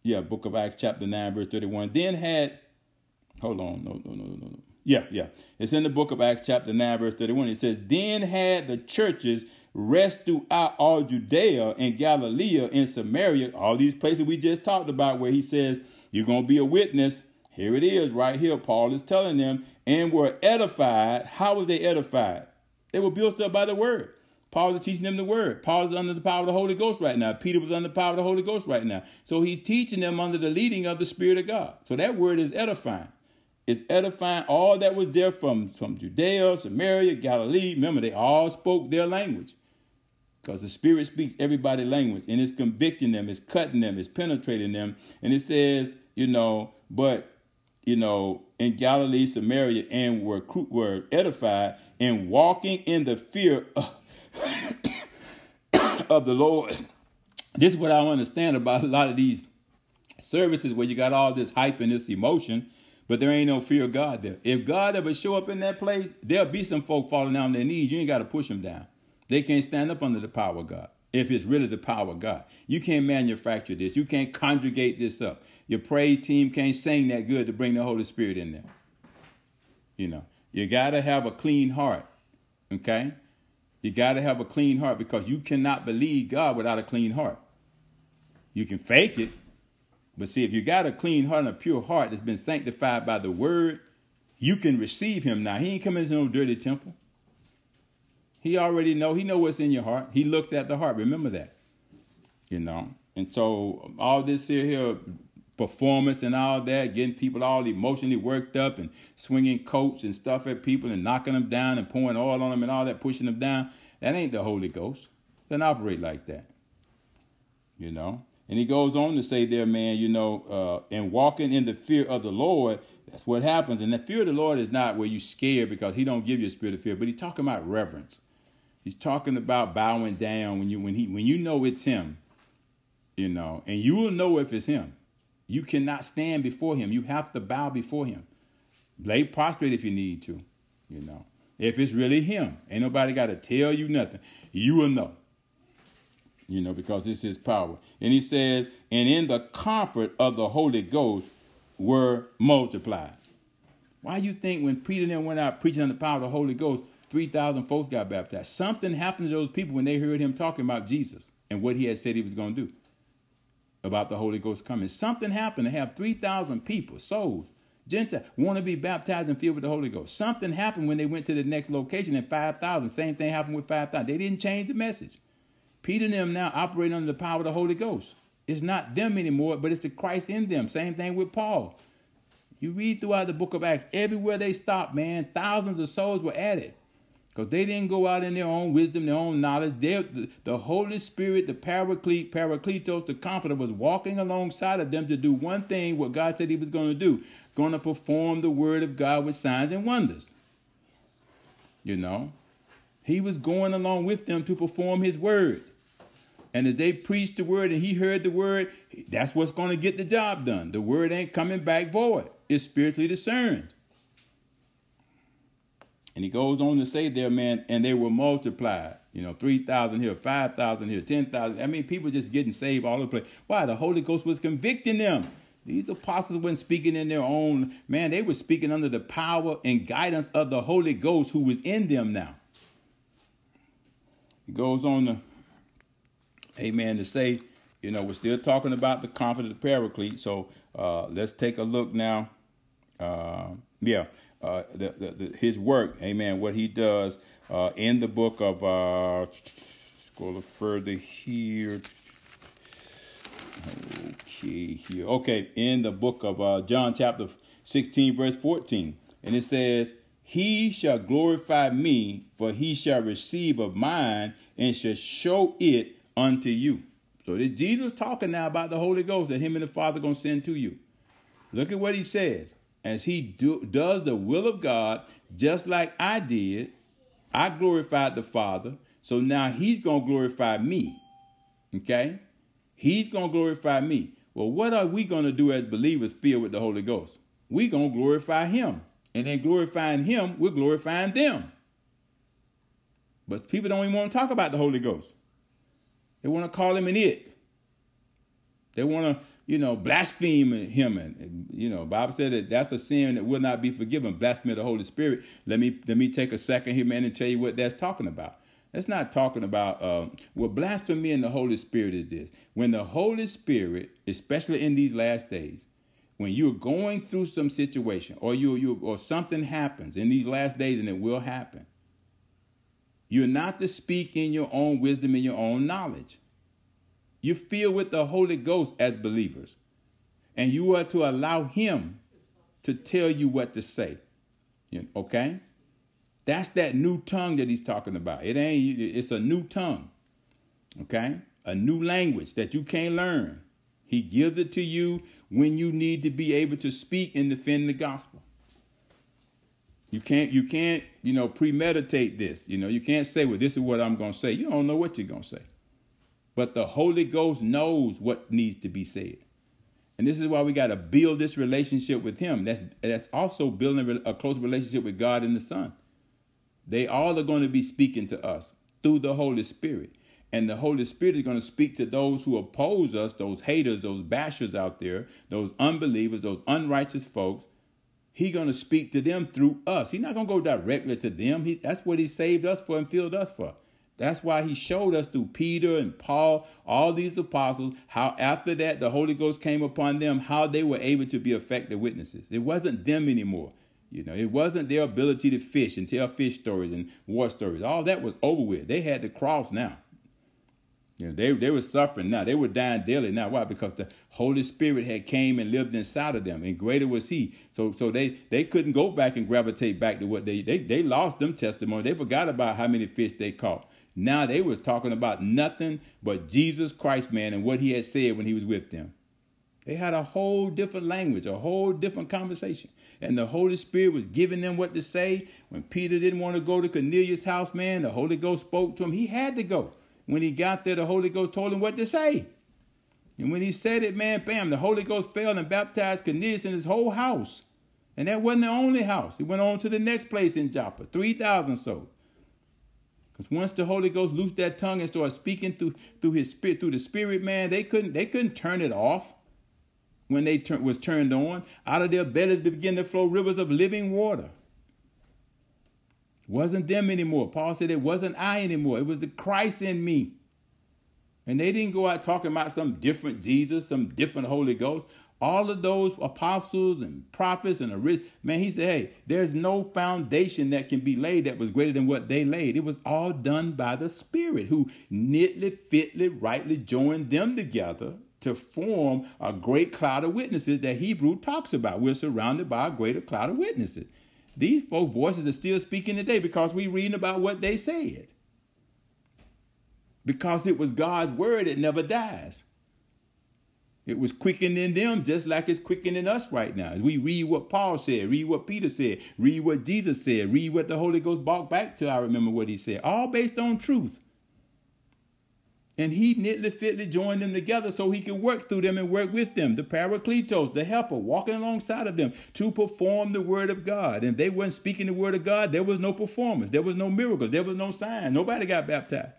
yeah, book of Acts, chapter 9, verse 31. Then had, hold on, no, no, no, no, no. Yeah, yeah. It's in the book of Acts, chapter 9, verse 31. It says, Then had the churches rest throughout all Judea and Galilee and Samaria, all these places we just talked about, where he says, You're going to be a witness. Here it is, right here. Paul is telling them, and were edified. How were they edified? They were built up by the word. Paul is teaching them the word. Paul is under the power of the Holy Ghost right now. Peter was under the power of the Holy Ghost right now. So he's teaching them under the leading of the Spirit of God. So that word is edifying. It's edifying all that was there from, from Judea, Samaria, Galilee. Remember, they all spoke their language. Because the Spirit speaks everybody's language and it's convicting them, it's cutting them, it's penetrating them. And it says, you know, but, you know, in Galilee, Samaria, and were, were edified and walking in the fear of of the Lord. This is what I understand about a lot of these services where you got all this hype and this emotion, but there ain't no fear of God there. If God ever show up in that place, there'll be some folk falling down on their knees. You ain't got to push them down. They can't stand up under the power of God. If it's really the power of God, you can't manufacture this. You can't conjugate this up. Your praise team can't sing that good to bring the Holy Spirit in there. You know, you got to have a clean heart. Okay? You got to have a clean heart because you cannot believe God without a clean heart. You can fake it, but see, if you got a clean heart and a pure heart that's been sanctified by the word, you can receive him now. He ain't coming into no dirty temple. He already know. He know what's in your heart. He looks at the heart. Remember that. You know. And so all this here, here performance and all that, getting people all emotionally worked up and swinging coats and stuff at people and knocking them down and pouring oil on them and all that, pushing them down. That ain't the Holy Ghost. Doesn't operate like that. You know? And he goes on to say there, man, you know, uh, and walking in the fear of the Lord, that's what happens. And the fear of the Lord is not where you scared because he don't give you a spirit of fear, but he's talking about reverence. He's talking about bowing down when you when he when you know it's him, you know, and you will know if it's him. You cannot stand before him. You have to bow before him. Lay prostrate if you need to, you know. If it's really him, ain't nobody got to tell you nothing. You will know, you know, because it's his power. And he says, and in the comfort of the Holy Ghost were multiplied. Why you think when Peter then went out preaching on the power of the Holy Ghost, 3,000 folks got baptized? Something happened to those people when they heard him talking about Jesus and what he had said he was going to do about the Holy Ghost coming. Something happened to have 3,000 people, souls, Gentiles, want to be baptized and filled with the Holy Ghost. Something happened when they went to the next location and 5,000. Same thing happened with 5,000. They didn't change the message. Peter and them now operate under the power of the Holy Ghost. It's not them anymore, but it's the Christ in them. Same thing with Paul. You read throughout the book of Acts, everywhere they stopped, man, thousands of souls were added because they didn't go out in their own wisdom, their own knowledge. They, the, Holy Spirit, the Paraclete, Parakletos, the Comforter, was walking alongside of them to do one thing, what God said He was going to do, going to perform the Word of God with signs and wonders. You know, He was going along with them to perform His Word. And as they preached the Word and He heard the Word, that's what's going to get the job done. The Word ain't coming back void. It's spiritually discerned. And he goes on to say there, man, and they were multiplied. You know, 3,000 here, 5,000 here, 10,000. I mean, people just getting saved all over the place. Why? The Holy Ghost was convicting them. These apostles weren't speaking in their own, man, they were speaking under the power and guidance of the Holy Ghost who was in them now. He goes on to, amen, to say, you know, we're still talking about the of paraclete. So uh, let's take a look now. Uh, yeah uh, the, the, the, his work, amen, what he does uh, in the book of, uh, scroll further here. Okay, here. Okay, in the book of uh, John, chapter 16, verse 14. And it says, He shall glorify me, for he shall receive of mine and shall show it unto you. So this Jesus talking now about the Holy Ghost that him and the Father going to send to you. Look at what he says as he do, does the will of God, just like I did, I glorified the Father. So now he's going to glorify me. Okay? He's going to glorify me. Well, what are we going to do as believers filled with the Holy Ghost? We're going to glorify him. And then glorifying him, we're glorifying them. But people don't even want to talk about the Holy Ghost. They want to call him an it. They want to you know, blaspheme him. And, you know, Bible said that that's a sin that will not be forgiven. Blasphemy of the Holy Spirit. Let me let me take a second here, man, and tell you what that's talking about. That's not talking about uh, well, blasphemy in the Holy Spirit is this. When the Holy Spirit, especially in these last days, when you're going through some situation or you you or something happens in these last days and it will happen you're not to speak in your own wisdom and your own knowledge you're filled with the holy ghost as believers and you are to allow him to tell you what to say okay that's that new tongue that he's talking about it ain't it's a new tongue okay a new language that you can't learn he gives it to you when you need to be able to speak and defend the gospel. You can't, you can't, you know, premeditate this. You know, you can't say, well, this is what I'm going to say. You don't know what you're going to say. But the Holy Ghost knows what needs to be said. And this is why we got to build this relationship with Him. That's, that's also building a close relationship with God and the Son. They all are going to be speaking to us through the Holy Spirit. And the Holy Spirit is going to speak to those who oppose us, those haters, those bashers out there, those unbelievers, those unrighteous folks. He's going to speak to them through us. He's not going to go directly to them. He, that's what he saved us for and filled us for. That's why he showed us through Peter and Paul, all these apostles, how after that the Holy Ghost came upon them, how they were able to be effective witnesses. It wasn't them anymore. You know, it wasn't their ability to fish and tell fish stories and war stories. All that was over with. They had the cross now. You know, they, they were suffering now. They were dying daily now. Why? Because the Holy Spirit had came and lived inside of them, and greater was He. So so they they couldn't go back and gravitate back to what they they they lost them testimony. They forgot about how many fish they caught. Now they was talking about nothing but Jesus Christ, man, and what He had said when He was with them. They had a whole different language, a whole different conversation. And the Holy Spirit was giving them what to say. When Peter didn't want to go to Cornelius' house, man, the Holy Ghost spoke to him. He had to go. When he got there, the Holy Ghost told him what to say. And when he said it, man, bam, the Holy Ghost fell and baptized Cornelius and his whole house. And that wasn't the only house. He went on to the next place in Joppa, 3,000 souls. Once the Holy Ghost loosed that tongue and started speaking through, through his spirit, through the spirit, man, they couldn't, they couldn't turn it off when they tur- was turned on. Out of their bellies began to flow rivers of living water. Wasn't them anymore. Paul said it wasn't I anymore. It was the Christ in me. And they didn't go out talking about some different Jesus, some different Holy Ghost. All of those apostles and prophets and a man, he said, hey, there's no foundation that can be laid that was greater than what they laid. It was all done by the Spirit who knitly, fitly, rightly joined them together to form a great cloud of witnesses that Hebrew talks about. We're surrounded by a greater cloud of witnesses. These folk voices are still speaking today because we reading about what they said. Because it was God's word, it never dies. It was quickening them just like it's quickening us right now. As we read what Paul said, read what Peter said, read what Jesus said, read what the Holy Ghost brought back to I remember what he said. All based on truth. And he knitly fitly joined them together so he could work through them and work with them. The Parakletos, the helper, walking alongside of them to perform the word of God. And they weren't speaking the word of God, there was no performance, there was no miracles, there was no sign. Nobody got baptized.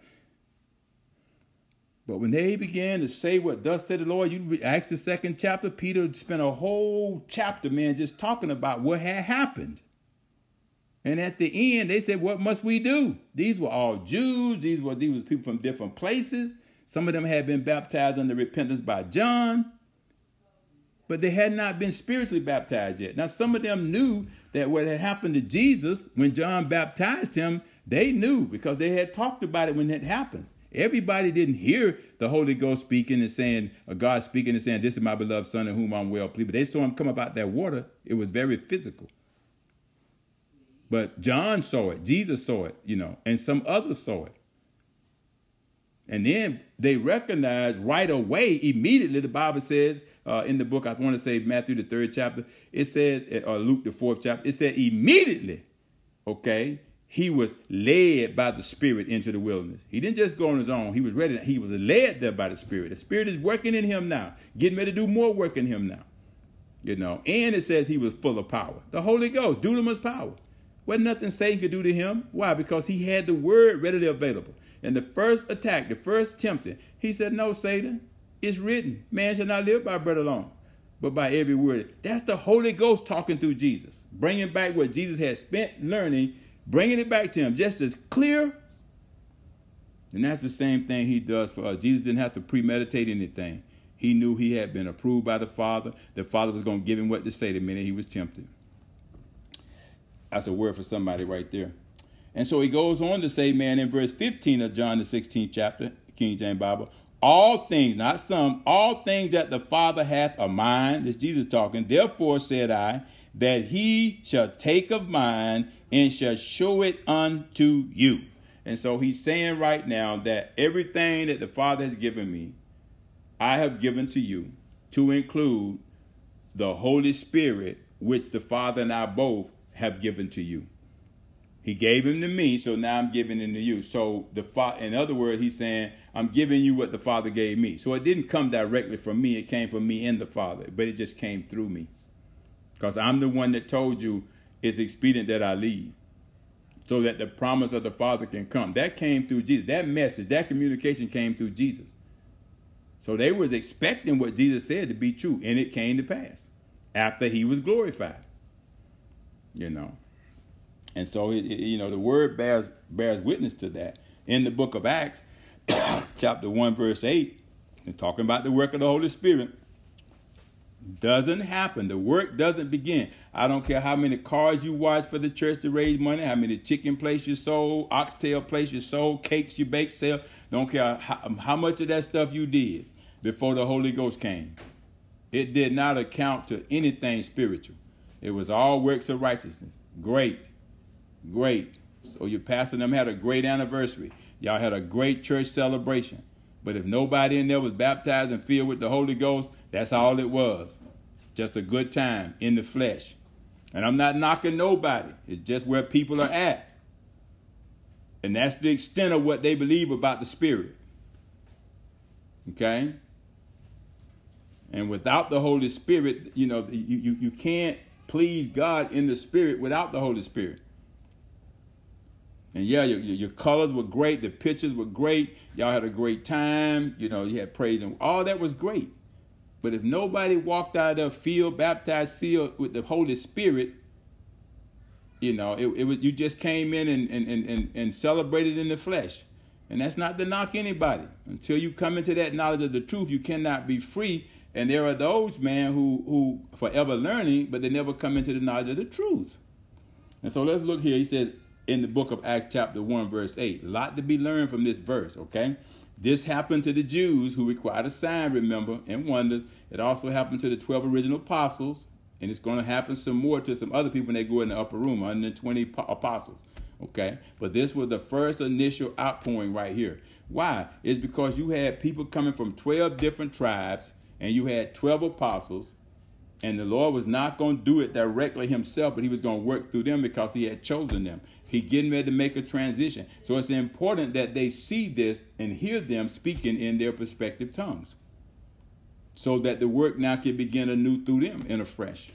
But when they began to say what thus said the Lord, you ask the second chapter, Peter spent a whole chapter, man, just talking about what had happened. And at the end, they said, What must we do? These were all Jews. These were, these were people from different places. Some of them had been baptized under repentance by John, but they had not been spiritually baptized yet. Now, some of them knew that what had happened to Jesus when John baptized him, they knew because they had talked about it when it happened. Everybody didn't hear the Holy Ghost speaking and saying, or God speaking and saying, This is my beloved Son in whom I'm well pleased. But they saw him come up about that water. It was very physical. But John saw it, Jesus saw it, you know, and some others saw it. And then they recognized right away, immediately, the Bible says uh, in the book, I want to say Matthew, the third chapter, it says, or Luke, the fourth chapter, it said immediately, okay, he was led by the Spirit into the wilderness. He didn't just go on his own. He was ready. He was led there by the Spirit. The Spirit is working in him now, getting ready to do more work in him now. You know, and it says he was full of power. The Holy Ghost, dunamis power. Wasn't nothing Satan could do to him. Why? Because he had the word readily available. And the first attack, the first tempting, he said, No, Satan, it's written, man shall not live by bread alone, but by every word. That's the Holy Ghost talking through Jesus, bringing back what Jesus had spent learning, bringing it back to him just as clear. And that's the same thing he does for us. Jesus didn't have to premeditate anything. He knew he had been approved by the Father. The Father was going to give him what to say the minute he was tempted. That's a word for somebody right there. And so he goes on to say, man, in verse 15 of John, the 16th chapter, King James Bible, all things, not some, all things that the Father hath are mine. This Jesus talking. Therefore said I, that he shall take of mine and shall show it unto you. And so he's saying right now that everything that the Father has given me, I have given to you, to include the Holy Spirit, which the Father and I both have given to you. He gave him to me, so now I'm giving him to you. So the fa- in other words, he's saying, I'm giving you what the Father gave me. So it didn't come directly from me, it came from me and the Father, but it just came through me. Because I'm the one that told you it's expedient that I leave. So that the promise of the Father can come. That came through Jesus. That message, that communication came through Jesus. So they was expecting what Jesus said to be true, and it came to pass after he was glorified. You know. And so, it, it, you know, the word bears bears witness to that. In the book of Acts, chapter 1, verse 8, and talking about the work of the Holy Spirit, doesn't happen. The work doesn't begin. I don't care how many cars you watch for the church to raise money, how many chicken places you sold, oxtail places you sold, cakes you baked, sell. Don't care how, um, how much of that stuff you did before the Holy Ghost came. It did not account to anything spiritual. It was all works of righteousness. Great. Great. So your pastor and them had a great anniversary. Y'all had a great church celebration. But if nobody in there was baptized and filled with the Holy Ghost, that's all it was. Just a good time in the flesh. And I'm not knocking nobody. It's just where people are at. And that's the extent of what they believe about the Spirit. Okay? And without the Holy Spirit, you know, you, you, you can't please God in the Spirit without the Holy Spirit. And yeah, your, your colors were great. The pictures were great. Y'all had a great time. You know, you had praise and all that was great. But if nobody walked out of the field, baptized, sealed with the Holy Spirit, you know, it, it was you just came in and, and, and, and celebrated in the flesh. And that's not to knock anybody. Until you come into that knowledge of the truth, you cannot be free. And there are those, man, who who forever learning, but they never come into the knowledge of the truth. And so let's look here. He says, in the book of Acts, chapter 1, verse 8. A lot to be learned from this verse, okay? This happened to the Jews who required a sign, remember, and wonders. It also happened to the 12 original apostles, and it's going to happen some more to some other people when they go in the upper room, 120 apostles, okay? But this was the first initial outpouring right here. Why? It's because you had people coming from 12 different tribes, and you had 12 apostles, and the Lord was not going to do it directly himself, but he was going to work through them because he had chosen them. He getting ready to make a transition. So it's important that they see this and hear them speaking in their respective tongues. So that the work now can begin anew through them and a fresh.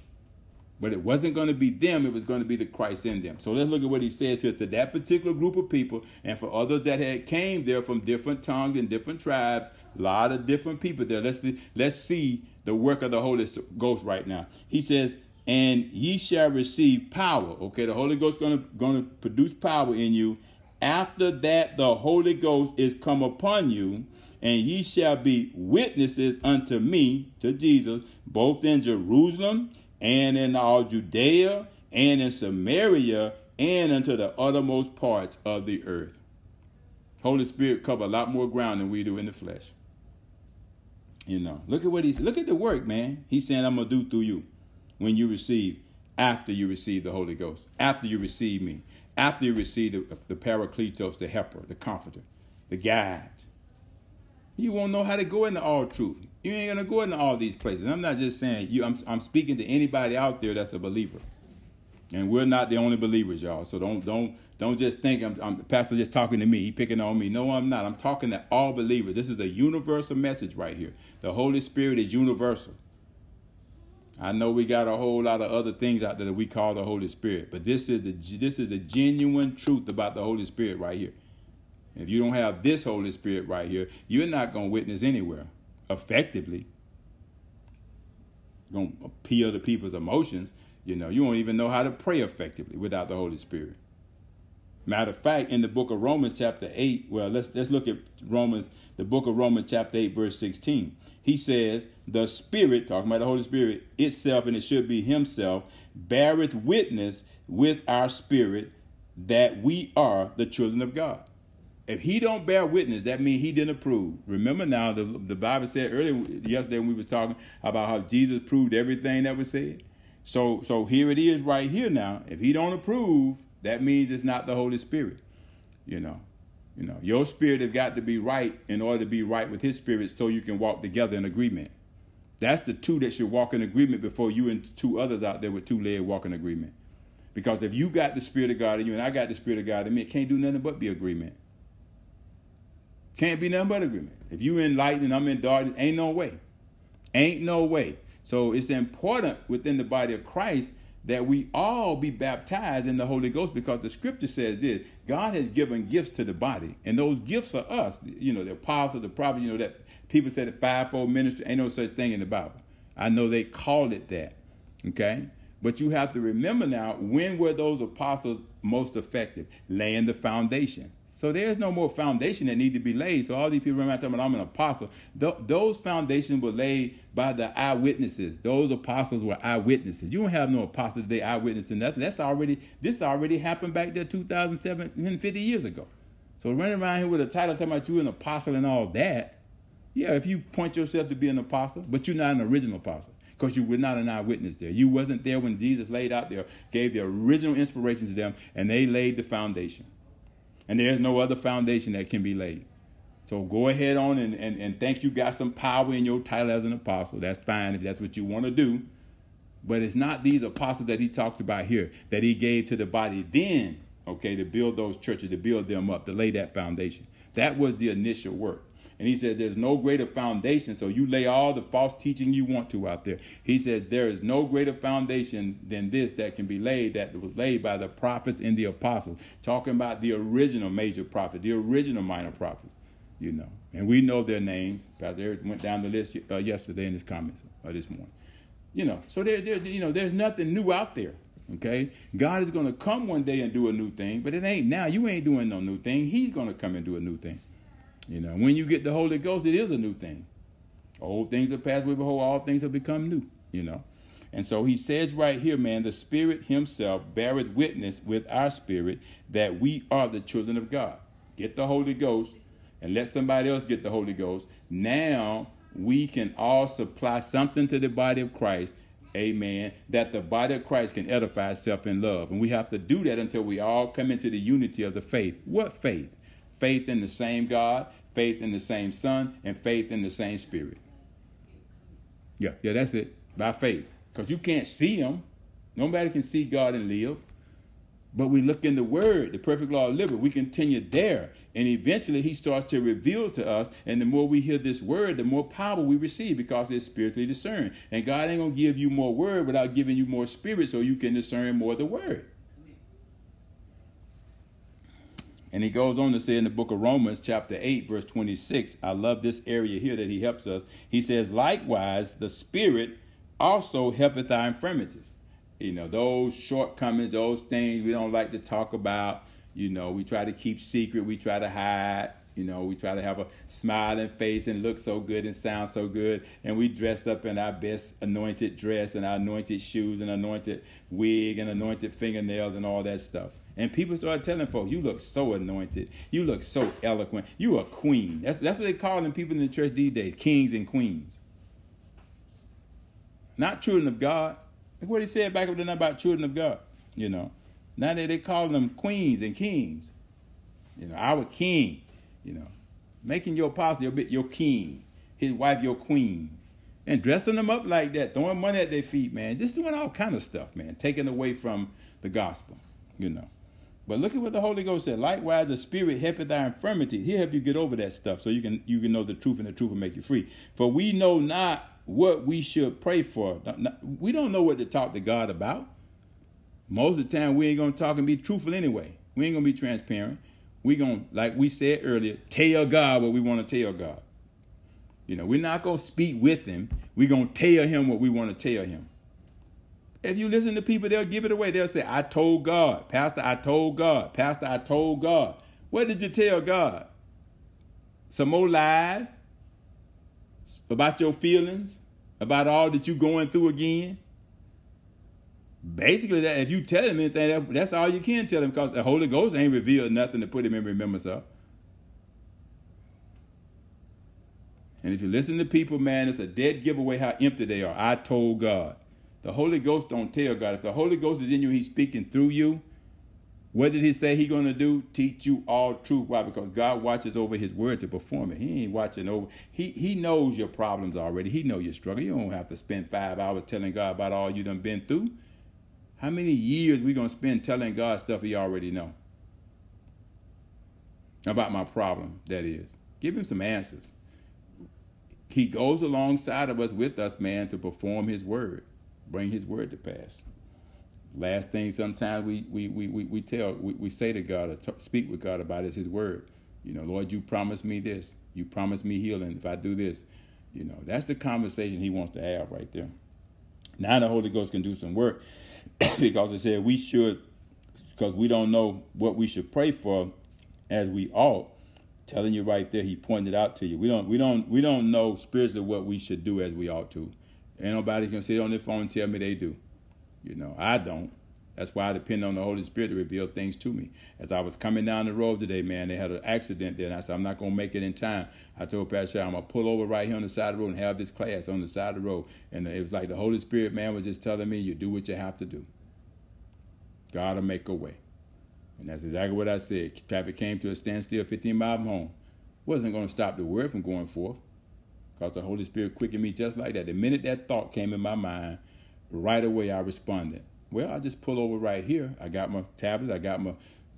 But it wasn't going to be them, it was going to be the Christ in them. So let's look at what he says here to that particular group of people and for others that had came there from different tongues and different tribes, a lot of different people there. Let's let's see the work of the Holy Ghost right now. He says, and ye shall receive power. Okay, the Holy Ghost is gonna, gonna produce power in you. After that, the Holy Ghost is come upon you, and ye shall be witnesses unto me, to Jesus, both in Jerusalem and in all Judea and in Samaria and unto the uttermost parts of the earth. Holy Spirit cover a lot more ground than we do in the flesh. You know, look at what he's look at the work, man. He's saying, I'm gonna do through you when you receive, after you receive the Holy Ghost, after you receive me, after you receive the, the Parakletos, the helper, the comforter, the guide. You won't know how to go into all truth. You ain't gonna go into all these places. I'm not just saying you. I'm, I'm speaking to anybody out there that's a believer, and we're not the only believers, y'all. So don't don't don't just think I'm, I'm pastor just talking to me. He picking on me. No, I'm not. I'm talking to all believers. This is a universal message right here. The Holy Spirit is universal. I know we got a whole lot of other things out there that we call the Holy Spirit, but this is the this is the genuine truth about the Holy Spirit right here. If you don't have this Holy Spirit right here, you're not going to witness anywhere effectively. Going to appeal to people's emotions. You know, you won't even know how to pray effectively without the Holy Spirit. Matter of fact, in the book of Romans, chapter 8, well, let's let's look at Romans, the book of Romans, chapter 8, verse 16. He says, The Spirit, talking about the Holy Spirit itself, and it should be Himself, beareth witness with our spirit that we are the children of God. If he don't bear witness, that means he didn't approve. Remember now, the, the Bible said earlier yesterday when we was talking about how Jesus proved everything that was said. So so here it is right here now. If he don't approve, that means it's not the Holy Spirit. You know. You know, your spirit has got to be right in order to be right with his spirit so you can walk together in agreement. That's the two that should walk in agreement before you and two others out there with two legs walk in agreement. Because if you got the spirit of God in you and I got the spirit of God in me, it can't do nothing but be agreement. Can't be nothing but agreement. If you in light and I'm in darkness, ain't no way. Ain't no way. So it's important within the body of Christ that we all be baptized in the Holy Ghost because the scripture says this God has given gifts to the body, and those gifts are us. You know, the apostles, the prophets, you know, that people say the fivefold ministry, ain't no such thing in the Bible. I know they called it that. Okay? But you have to remember now when were those apostles most effective? Laying the foundation. So there's no more foundation that need to be laid. So all these people remember talking about I'm an apostle. Th- those foundations were laid by the eyewitnesses. Those apostles were eyewitnesses. You don't have no apostles today eyewitness nothing. That's already this already happened back there 2,750 years ago. So running around here with a title talking about you an apostle and all that, yeah, if you point yourself to be an apostle, but you're not an original apostle because you were not an eyewitness there. You wasn't there when Jesus laid out there, gave the original inspiration to them, and they laid the foundation and there's no other foundation that can be laid. So go ahead on and, and, and think you got some power in your title as an apostle. That's fine if that's what you want to do. But it's not these apostles that he talked about here that he gave to the body then, okay, to build those churches, to build them up, to lay that foundation. That was the initial work. And he said, There's no greater foundation. So you lay all the false teaching you want to out there. He said, There is no greater foundation than this that can be laid, that was laid by the prophets and the apostles. Talking about the original major prophets, the original minor prophets, you know. And we know their names. Pastor Eric went down the list uh, yesterday in his comments uh, this morning. You know, so there, there, you know, there's nothing new out there. Okay, God is going to come one day and do a new thing, but it ain't now. You ain't doing no new thing. He's going to come and do a new thing. You know, when you get the Holy Ghost, it is a new thing. Old things have passed away, behold, all things have become new, you know. And so he says right here, man, the Spirit Himself beareth witness with our spirit that we are the children of God. Get the Holy Ghost and let somebody else get the Holy Ghost. Now we can all supply something to the body of Christ, amen, that the body of Christ can edify itself in love. And we have to do that until we all come into the unity of the faith. What faith? Faith in the same God, faith in the same Son, and faith in the same Spirit. Yeah, yeah, that's it. By faith. Because you can't see Him. Nobody can see God and live. But we look in the Word, the perfect law of liberty. We continue there. And eventually He starts to reveal to us. And the more we hear this Word, the more power we receive because it's spiritually discerned. And God ain't going to give you more Word without giving you more Spirit so you can discern more of the Word. And he goes on to say in the book of Romans, chapter 8, verse 26, I love this area here that he helps us. He says, Likewise, the Spirit also helpeth our infirmities. You know, those shortcomings, those things we don't like to talk about, you know, we try to keep secret, we try to hide. You know, we try to have a smiling face and look so good and sound so good. And we dress up in our best anointed dress and our anointed shoes and anointed wig and anointed fingernails and all that stuff. And people started telling folks, you look so anointed. You look so eloquent. You a queen. That's, that's what they call them people in the church these days, kings and queens. Not children of God. That's what he said back up then about children of God, you know. Now they, they call them queens and kings. You know, our king, you know. Making your apostle your, your king, his wife your queen. And dressing them up like that, throwing money at their feet, man. Just doing all kind of stuff, man. Taking away from the gospel, you know. But look at what the Holy Ghost said. Likewise, the Spirit helpeth thy infirmity. He'll help you get over that stuff so you can you can know the truth and the truth will make you free. For we know not what we should pray for. We don't know what to talk to God about. Most of the time, we ain't gonna talk and be truthful anyway. We ain't gonna be transparent. We gonna, like we said earlier, tell God what we want to tell God. You know, we're not gonna speak with Him. We're gonna tell Him what we want to tell Him. If you listen to people, they'll give it away. They'll say, I told God. Pastor, I told God. Pastor, I told God. What did you tell God? Some more lies about your feelings, about all that you're going through again. Basically, that if you tell him anything, that's all you can tell him because the Holy Ghost ain't revealed nothing to put him in remembrance of. And if you listen to people, man, it's a dead giveaway how empty they are. I told God. The Holy Ghost don't tell God. If the Holy Ghost is in you, He's speaking through you. What did He say He gonna do? Teach you all truth. Why? Because God watches over His word to perform it. He ain't watching over. He He knows your problems already. He know your struggle. You don't have to spend five hours telling God about all you done been through. How many years we gonna spend telling God stuff He already know? About my problem, that is. Give Him some answers. He goes alongside of us with us, man, to perform His word bring his word to pass. Last thing sometimes we we we, we, we tell we, we say to God or speak with God about is his word. You know, Lord, you promised me this. You promised me healing if I do this. You know, that's the conversation he wants to have right there. Now the Holy Ghost can do some work because it said we should, because we don't know what we should pray for as we ought. Telling you right there, he pointed out to you. We don't, we don't, we don't know spiritually what we should do as we ought to. Ain't nobody can sit on their phone and tell me they do. You know, I don't. That's why I depend on the Holy Spirit to reveal things to me. As I was coming down the road today, man, they had an accident there, and I said, I'm not going to make it in time. I told Pastor, I'm going to pull over right here on the side of the road and have this class on the side of the road. And it was like the Holy Spirit, man, was just telling me, you do what you have to do. God will make a way. And that's exactly what I said. Traffic came to a standstill 15 miles from home. Wasn't going to stop the word from going forth. Because the Holy Spirit quickened me just like that. The minute that thought came in my mind, right away I responded. Well, I just pull over right here. I got my tablet. I got my,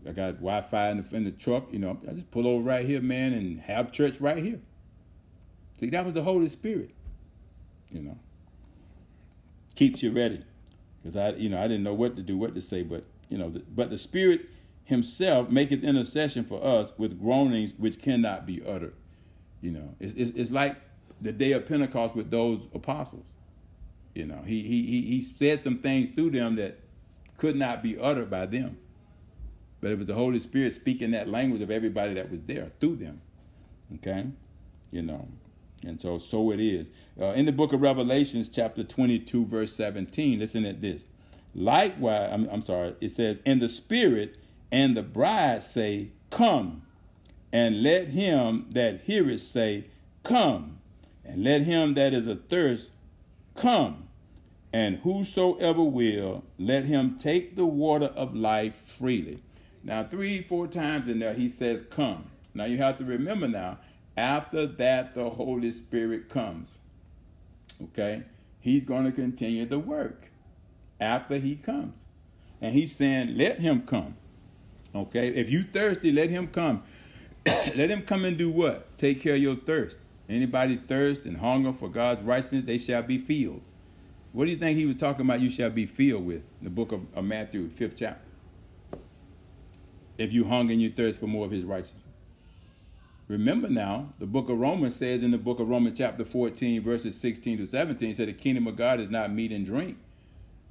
I got Wi-Fi in the, in the truck. You know, I just pull over right here, man, and have church right here. See, that was the Holy Spirit. You know, keeps you ready. Because I, you know, I didn't know what to do, what to say, but you know, the, but the Spirit Himself maketh intercession for us with groanings which cannot be uttered. You know, it's, it's, it's like the day of Pentecost with those apostles. You know, he he he said some things through them that could not be uttered by them. But it was the Holy Spirit speaking that language of everybody that was there through them. Okay? You know. And so so it is. Uh, in the book of Revelations, chapter 22, verse 17, listen at this. Likewise, I'm, I'm sorry, it says, And the Spirit and the bride say, Come. And let him that heareth say, Come and let him that is athirst come, and whosoever will, let him take the water of life freely. Now, three, four times in there, he says, Come. Now, you have to remember now, after that, the Holy Spirit comes. Okay? He's going to continue the work after he comes. And he's saying, Let him come. Okay? If you thirsty, let him come. let him come and do what? Take care of your thirst. Anybody thirst and hunger for God's righteousness, they shall be filled. What do you think he was talking about? You shall be filled with in the book of, of Matthew, fifth chapter. If you hunger and you thirst for more of his righteousness. Remember now, the book of Romans says in the book of Romans, chapter 14, verses 16 to 17, said the kingdom of God is not meat and drink.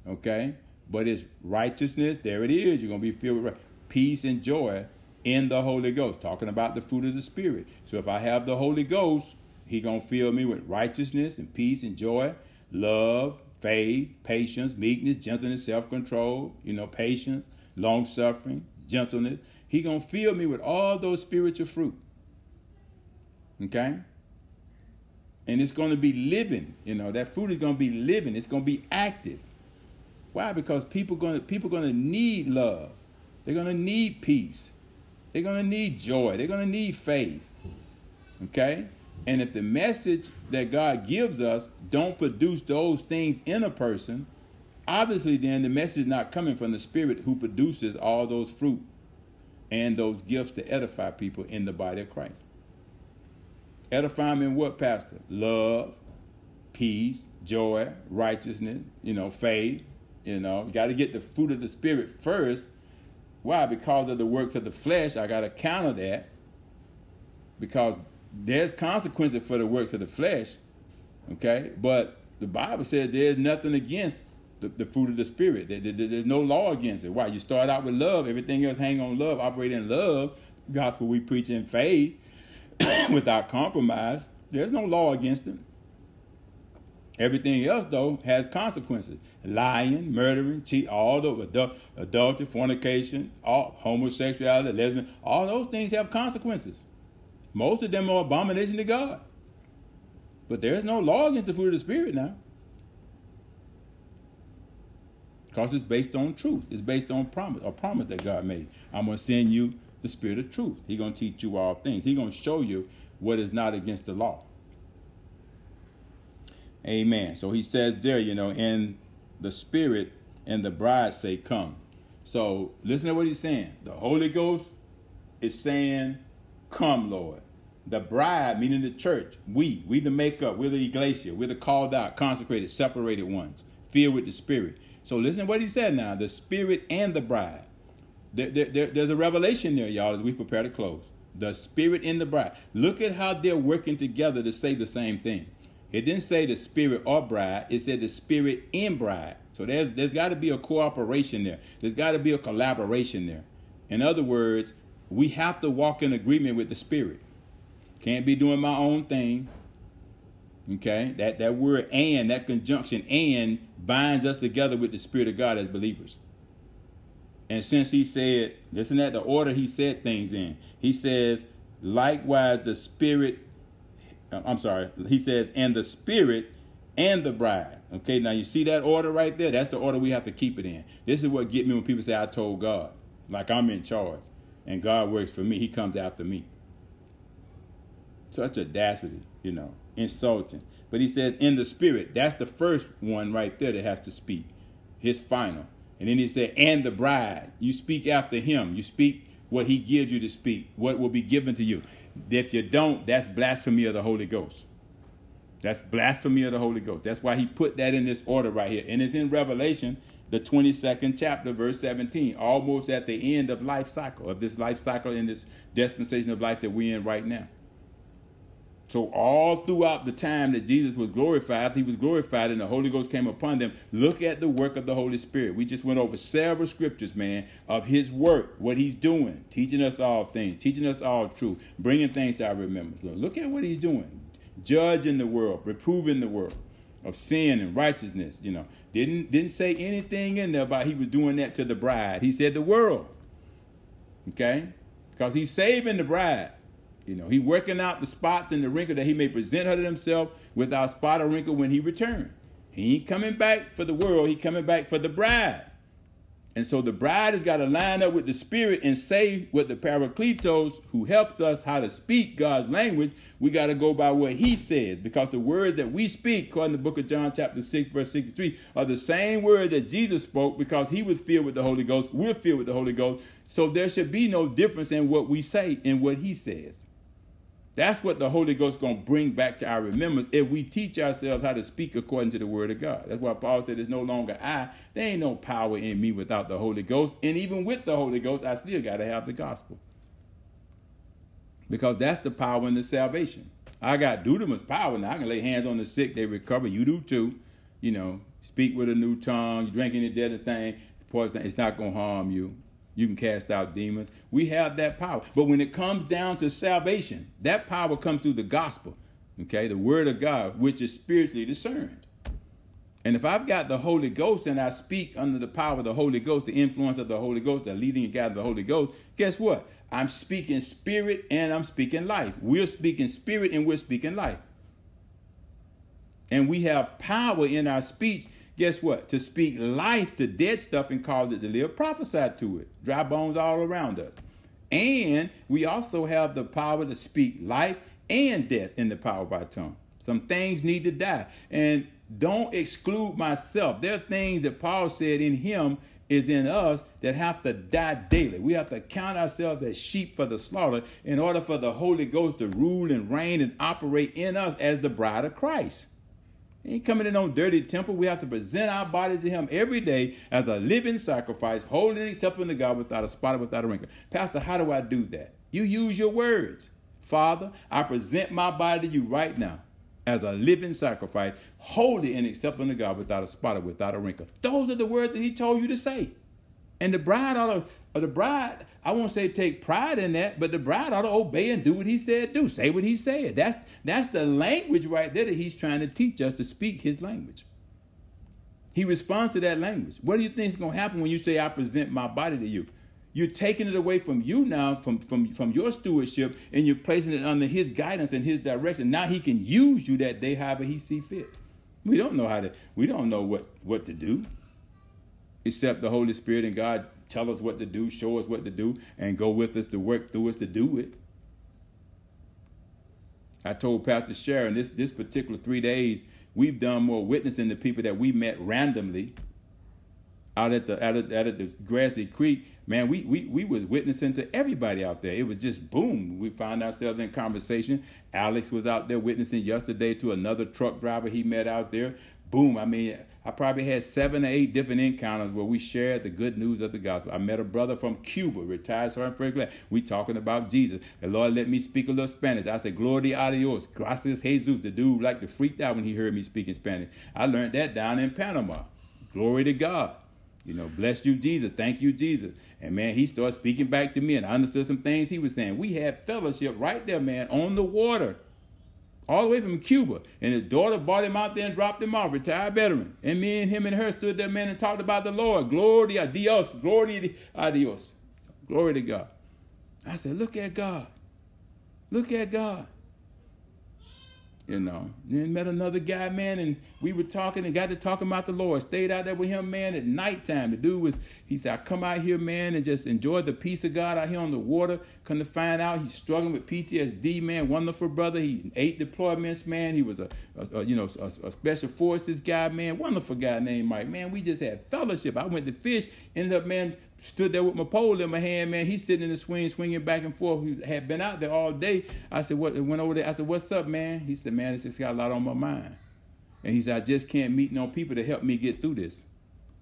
Okay? But it's righteousness. There it is. You're going to be filled with peace and joy in the Holy Ghost. Talking about the fruit of the Spirit. So if I have the Holy Ghost, he gonna fill me with righteousness and peace and joy, love, faith, patience, meekness, gentleness, self-control, you know, patience, long suffering, gentleness. He gonna fill me with all those spiritual fruit. Okay? And it's gonna be living, you know, that fruit is gonna be living, it's gonna be active. Why? Because people gonna people gonna need love. They're gonna need peace. They're gonna need joy. They're gonna need faith. Okay? And if the message that God gives us don't produce those things in a person, obviously then the message is not coming from the spirit who produces all those fruit and those gifts to edify people in the body of Christ. Edify them in what, Pastor? Love, peace, joy, righteousness, you know, faith. You know, you got to get the fruit of the spirit first. Why? Because of the works of the flesh, I got to counter that. Because there's consequences for the works of the flesh, okay? But the Bible says there's nothing against the, the fruit of the spirit. There, there, there's no law against it. Why? You start out with love. Everything else hang on love. Operate in love. Gospel we preach in faith without compromise. There's no law against it. Everything else, though, has consequences. Lying, murdering, cheat, all the adul- adultery, fornication, all homosexuality, lesbian, all those things have consequences. Most of them are abomination to God. But there is no law against the fruit of the Spirit now. Because it's based on truth. It's based on promise, a promise that God made. I'm going to send you the spirit of truth. He's going to teach you all things. He's going to show you what is not against the law. Amen. So he says there, you know, in the spirit and the bride say, Come. So listen to what he's saying. The Holy Ghost is saying, Come, Lord. The bride, meaning the church, we, we the makeup, we're the iglesia, we're the called out, consecrated, separated ones, filled with the Spirit. So listen to what he said now the Spirit and the bride. There, there, there's a revelation there, y'all, as we prepare to close. The Spirit and the bride. Look at how they're working together to say the same thing. It didn't say the Spirit or bride, it said the Spirit and bride. So there's, there's got to be a cooperation there, there's got to be a collaboration there. In other words, we have to walk in agreement with the Spirit. Can't be doing my own thing. Okay? That, that word and, that conjunction and binds us together with the Spirit of God as believers. And since he said, listen at the order he said things in. He says, likewise the Spirit, uh, I'm sorry, he says, and the Spirit and the bride. Okay, now you see that order right there? That's the order we have to keep it in. This is what get me when people say, I told God. Like I'm in charge. And God works for me. He comes after me. Such audacity, you know, insulting. But he says, in the spirit, that's the first one right there that has to speak. His final. And then he said, and the bride. You speak after him. You speak what he gives you to speak, what will be given to you. If you don't, that's blasphemy of the Holy Ghost. That's blasphemy of the Holy Ghost. That's why he put that in this order right here. And it's in Revelation, the 22nd chapter, verse 17, almost at the end of life cycle, of this life cycle in this dispensation of life that we're in right now. So all throughout the time that Jesus was glorified, he was glorified and the Holy Ghost came upon them. Look at the work of the Holy Spirit. We just went over several scriptures, man, of his work, what he's doing, teaching us all things, teaching us all truth, bringing things to our remembrance. Look at what he's doing. Judging the world, reproving the world of sin and righteousness, you know. Didn't didn't say anything in there about he was doing that to the bride. He said the world. Okay? Because he's saving the bride. You know, he working out the spots and the wrinkle that he may present her to himself without spot or wrinkle when he return. He ain't coming back for the world, he coming back for the bride. And so the bride has got to line up with the spirit and say what the Parakletos, who helps us how to speak God's language, we got to go by what he says. Because the words that we speak, according to the book of John, chapter 6, verse 63, are the same word that Jesus spoke because he was filled with the Holy Ghost. We're filled with the Holy Ghost. So there should be no difference in what we say and what he says. That's what the Holy Ghost is going to bring back to our remembrance if we teach ourselves how to speak according to the Word of God. That's why Paul said, It's no longer I. There ain't no power in me without the Holy Ghost. And even with the Holy Ghost, I still got to have the gospel. Because that's the power in the salvation. I got dunamis power now. I can lay hands on the sick, they recover. You do too. You know, speak with a new tongue, drinking the deadly thing, it's not going to harm you. You can cast out demons. We have that power. But when it comes down to salvation, that power comes through the gospel, okay, the word of God, which is spiritually discerned. And if I've got the Holy Ghost and I speak under the power of the Holy Ghost, the influence of the Holy Ghost, the leading and guiding of the Holy Ghost, guess what? I'm speaking spirit and I'm speaking life. We're speaking spirit and we're speaking life. And we have power in our speech guess what? To speak life to dead stuff and cause it to live, prophesy to it. Dry bones all around us. And we also have the power to speak life and death in the power of our tongue. Some things need to die. And don't exclude myself. There are things that Paul said in him is in us that have to die daily. We have to count ourselves as sheep for the slaughter in order for the Holy Ghost to rule and reign and operate in us as the bride of Christ. Ain't coming in no dirty temple. We have to present our bodies to Him every day as a living sacrifice, holy and acceptable to God without a spot or without a wrinkle. Pastor, how do I do that? You use your words. Father, I present my body to you right now as a living sacrifice, holy and acceptable to God without a spot or without a wrinkle. Those are the words that he told you to say. And the bride ought to, the bride, I won't say take pride in that, but the bride ought to obey and do what he said do. Say what he said. That's that's the language right there that he's trying to teach us to speak his language. He responds to that language. What do you think is going to happen when you say, I present my body to you? You're taking it away from you now, from, from, from your stewardship, and you're placing it under his guidance and his direction. Now he can use you that day however he see fit. We don't know how to, we don't know what, what to do. Except the Holy Spirit and God tell us what to do, show us what to do, and go with us to work through us to do it. I told Pastor Sharon this this particular three days, we've done more witnessing to people that we met randomly out at the out at, out at the grassy creek. Man we, we we was witnessing to everybody out there. It was just boom we found ourselves in conversation. Alex was out there witnessing yesterday to another truck driver he met out there. Boom i mean i probably had seven or eight different encounters where we shared the good news of the gospel. I met a brother from cuba retired sergeant Frank we talking about jesus. The lord let me speak a little spanish. I said gloria a dios. Gracias jesus the dude like to freaked out when he heard me speaking spanish. I learned that down in panama. Glory to god. You know, bless you, Jesus. Thank you, Jesus. And man, he started speaking back to me, and I understood some things he was saying. We had fellowship right there, man, on the water, all the way from Cuba. And his daughter brought him out there and dropped him off, retired veteran. And me and him and her stood there, man, and talked about the Lord. Glory a Dios, glory a Dios, glory to God. I said, look at God. Look at God you know. Then met another guy, man, and we were talking and got to talking about the Lord. Stayed out there with him, man, at nighttime. The dude was, he said, I come out here, man, and just enjoy the peace of God out here on the water. Come to find out he's struggling with PTSD, man. Wonderful brother. He eight deployments, man. He was a, a, a you know, a, a, special forces guy, man. Wonderful guy named Mike, man. We just had fellowship. I went to fish, ended up, man, stood there with my pole in my hand, man. He's sitting in the swing, swinging back and forth. He had been out there all day. I said, what? Went over there. I said, what's up, man? He said, man, it's just got a lot on my mind. And he said, I just can't meet no people to help me get through this.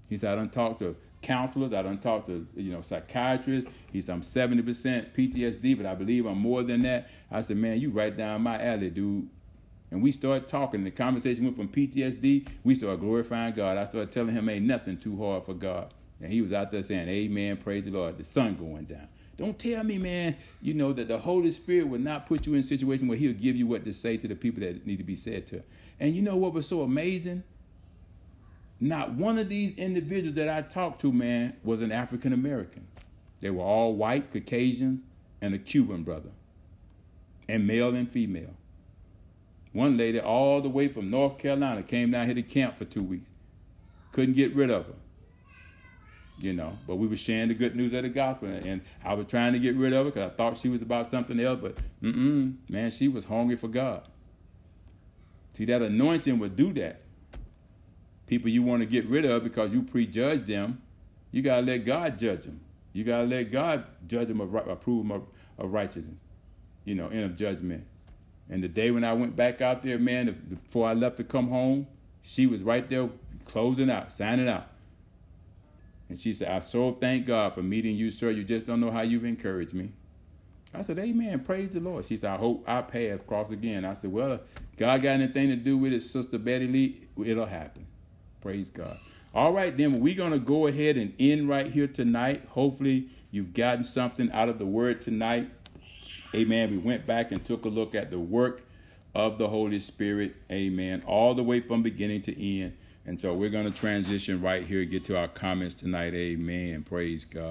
He said, I don't talk to counselors. I don't talk to you know psychiatrists. He said, I'm 70% PTSD, but I believe I'm more than that. I said, man, you right down my alley, dude. And we started talking. The conversation went from PTSD. We started glorifying God. I started telling him, ain't nothing too hard for God. And he was out there saying, Amen, praise the Lord, the sun going down. Don't tell me, man, you know, that the Holy Spirit will not put you in a situation where he'll give you what to say to the people that need to be said to. And you know what was so amazing? Not one of these individuals that I talked to, man, was an African American. They were all white, Caucasians, and a Cuban brother, and male and female. One lady, all the way from North Carolina, came down here to camp for two weeks. Couldn't get rid of her you know. But we were sharing the good news of the gospel, and I was trying to get rid of her because I thought she was about something else. But mm-mm, man, she was hungry for God. See, that anointing would do that. People you want to get rid of because you prejudge them, you gotta let God judge them. You gotta let God judge them of approve them of, of righteousness, you know, and of judgment. And the day when I went back out there, man, before I left to come home, she was right there closing out, signing out. And she said, I so thank God for meeting you, sir. You just don't know how you've encouraged me. I said, Amen. Praise the Lord. She said, I hope our paths cross again. I said, Well, God got anything to do with it, Sister Betty Lee, it'll happen. Praise God. All right, then we're going to go ahead and end right here tonight. Hopefully, you've gotten something out of the word tonight. Amen. We went back and took a look at the work of the Holy Spirit. Amen. All the way from beginning to end. And so we're going to transition right here, get to our comments tonight. Amen. Praise God.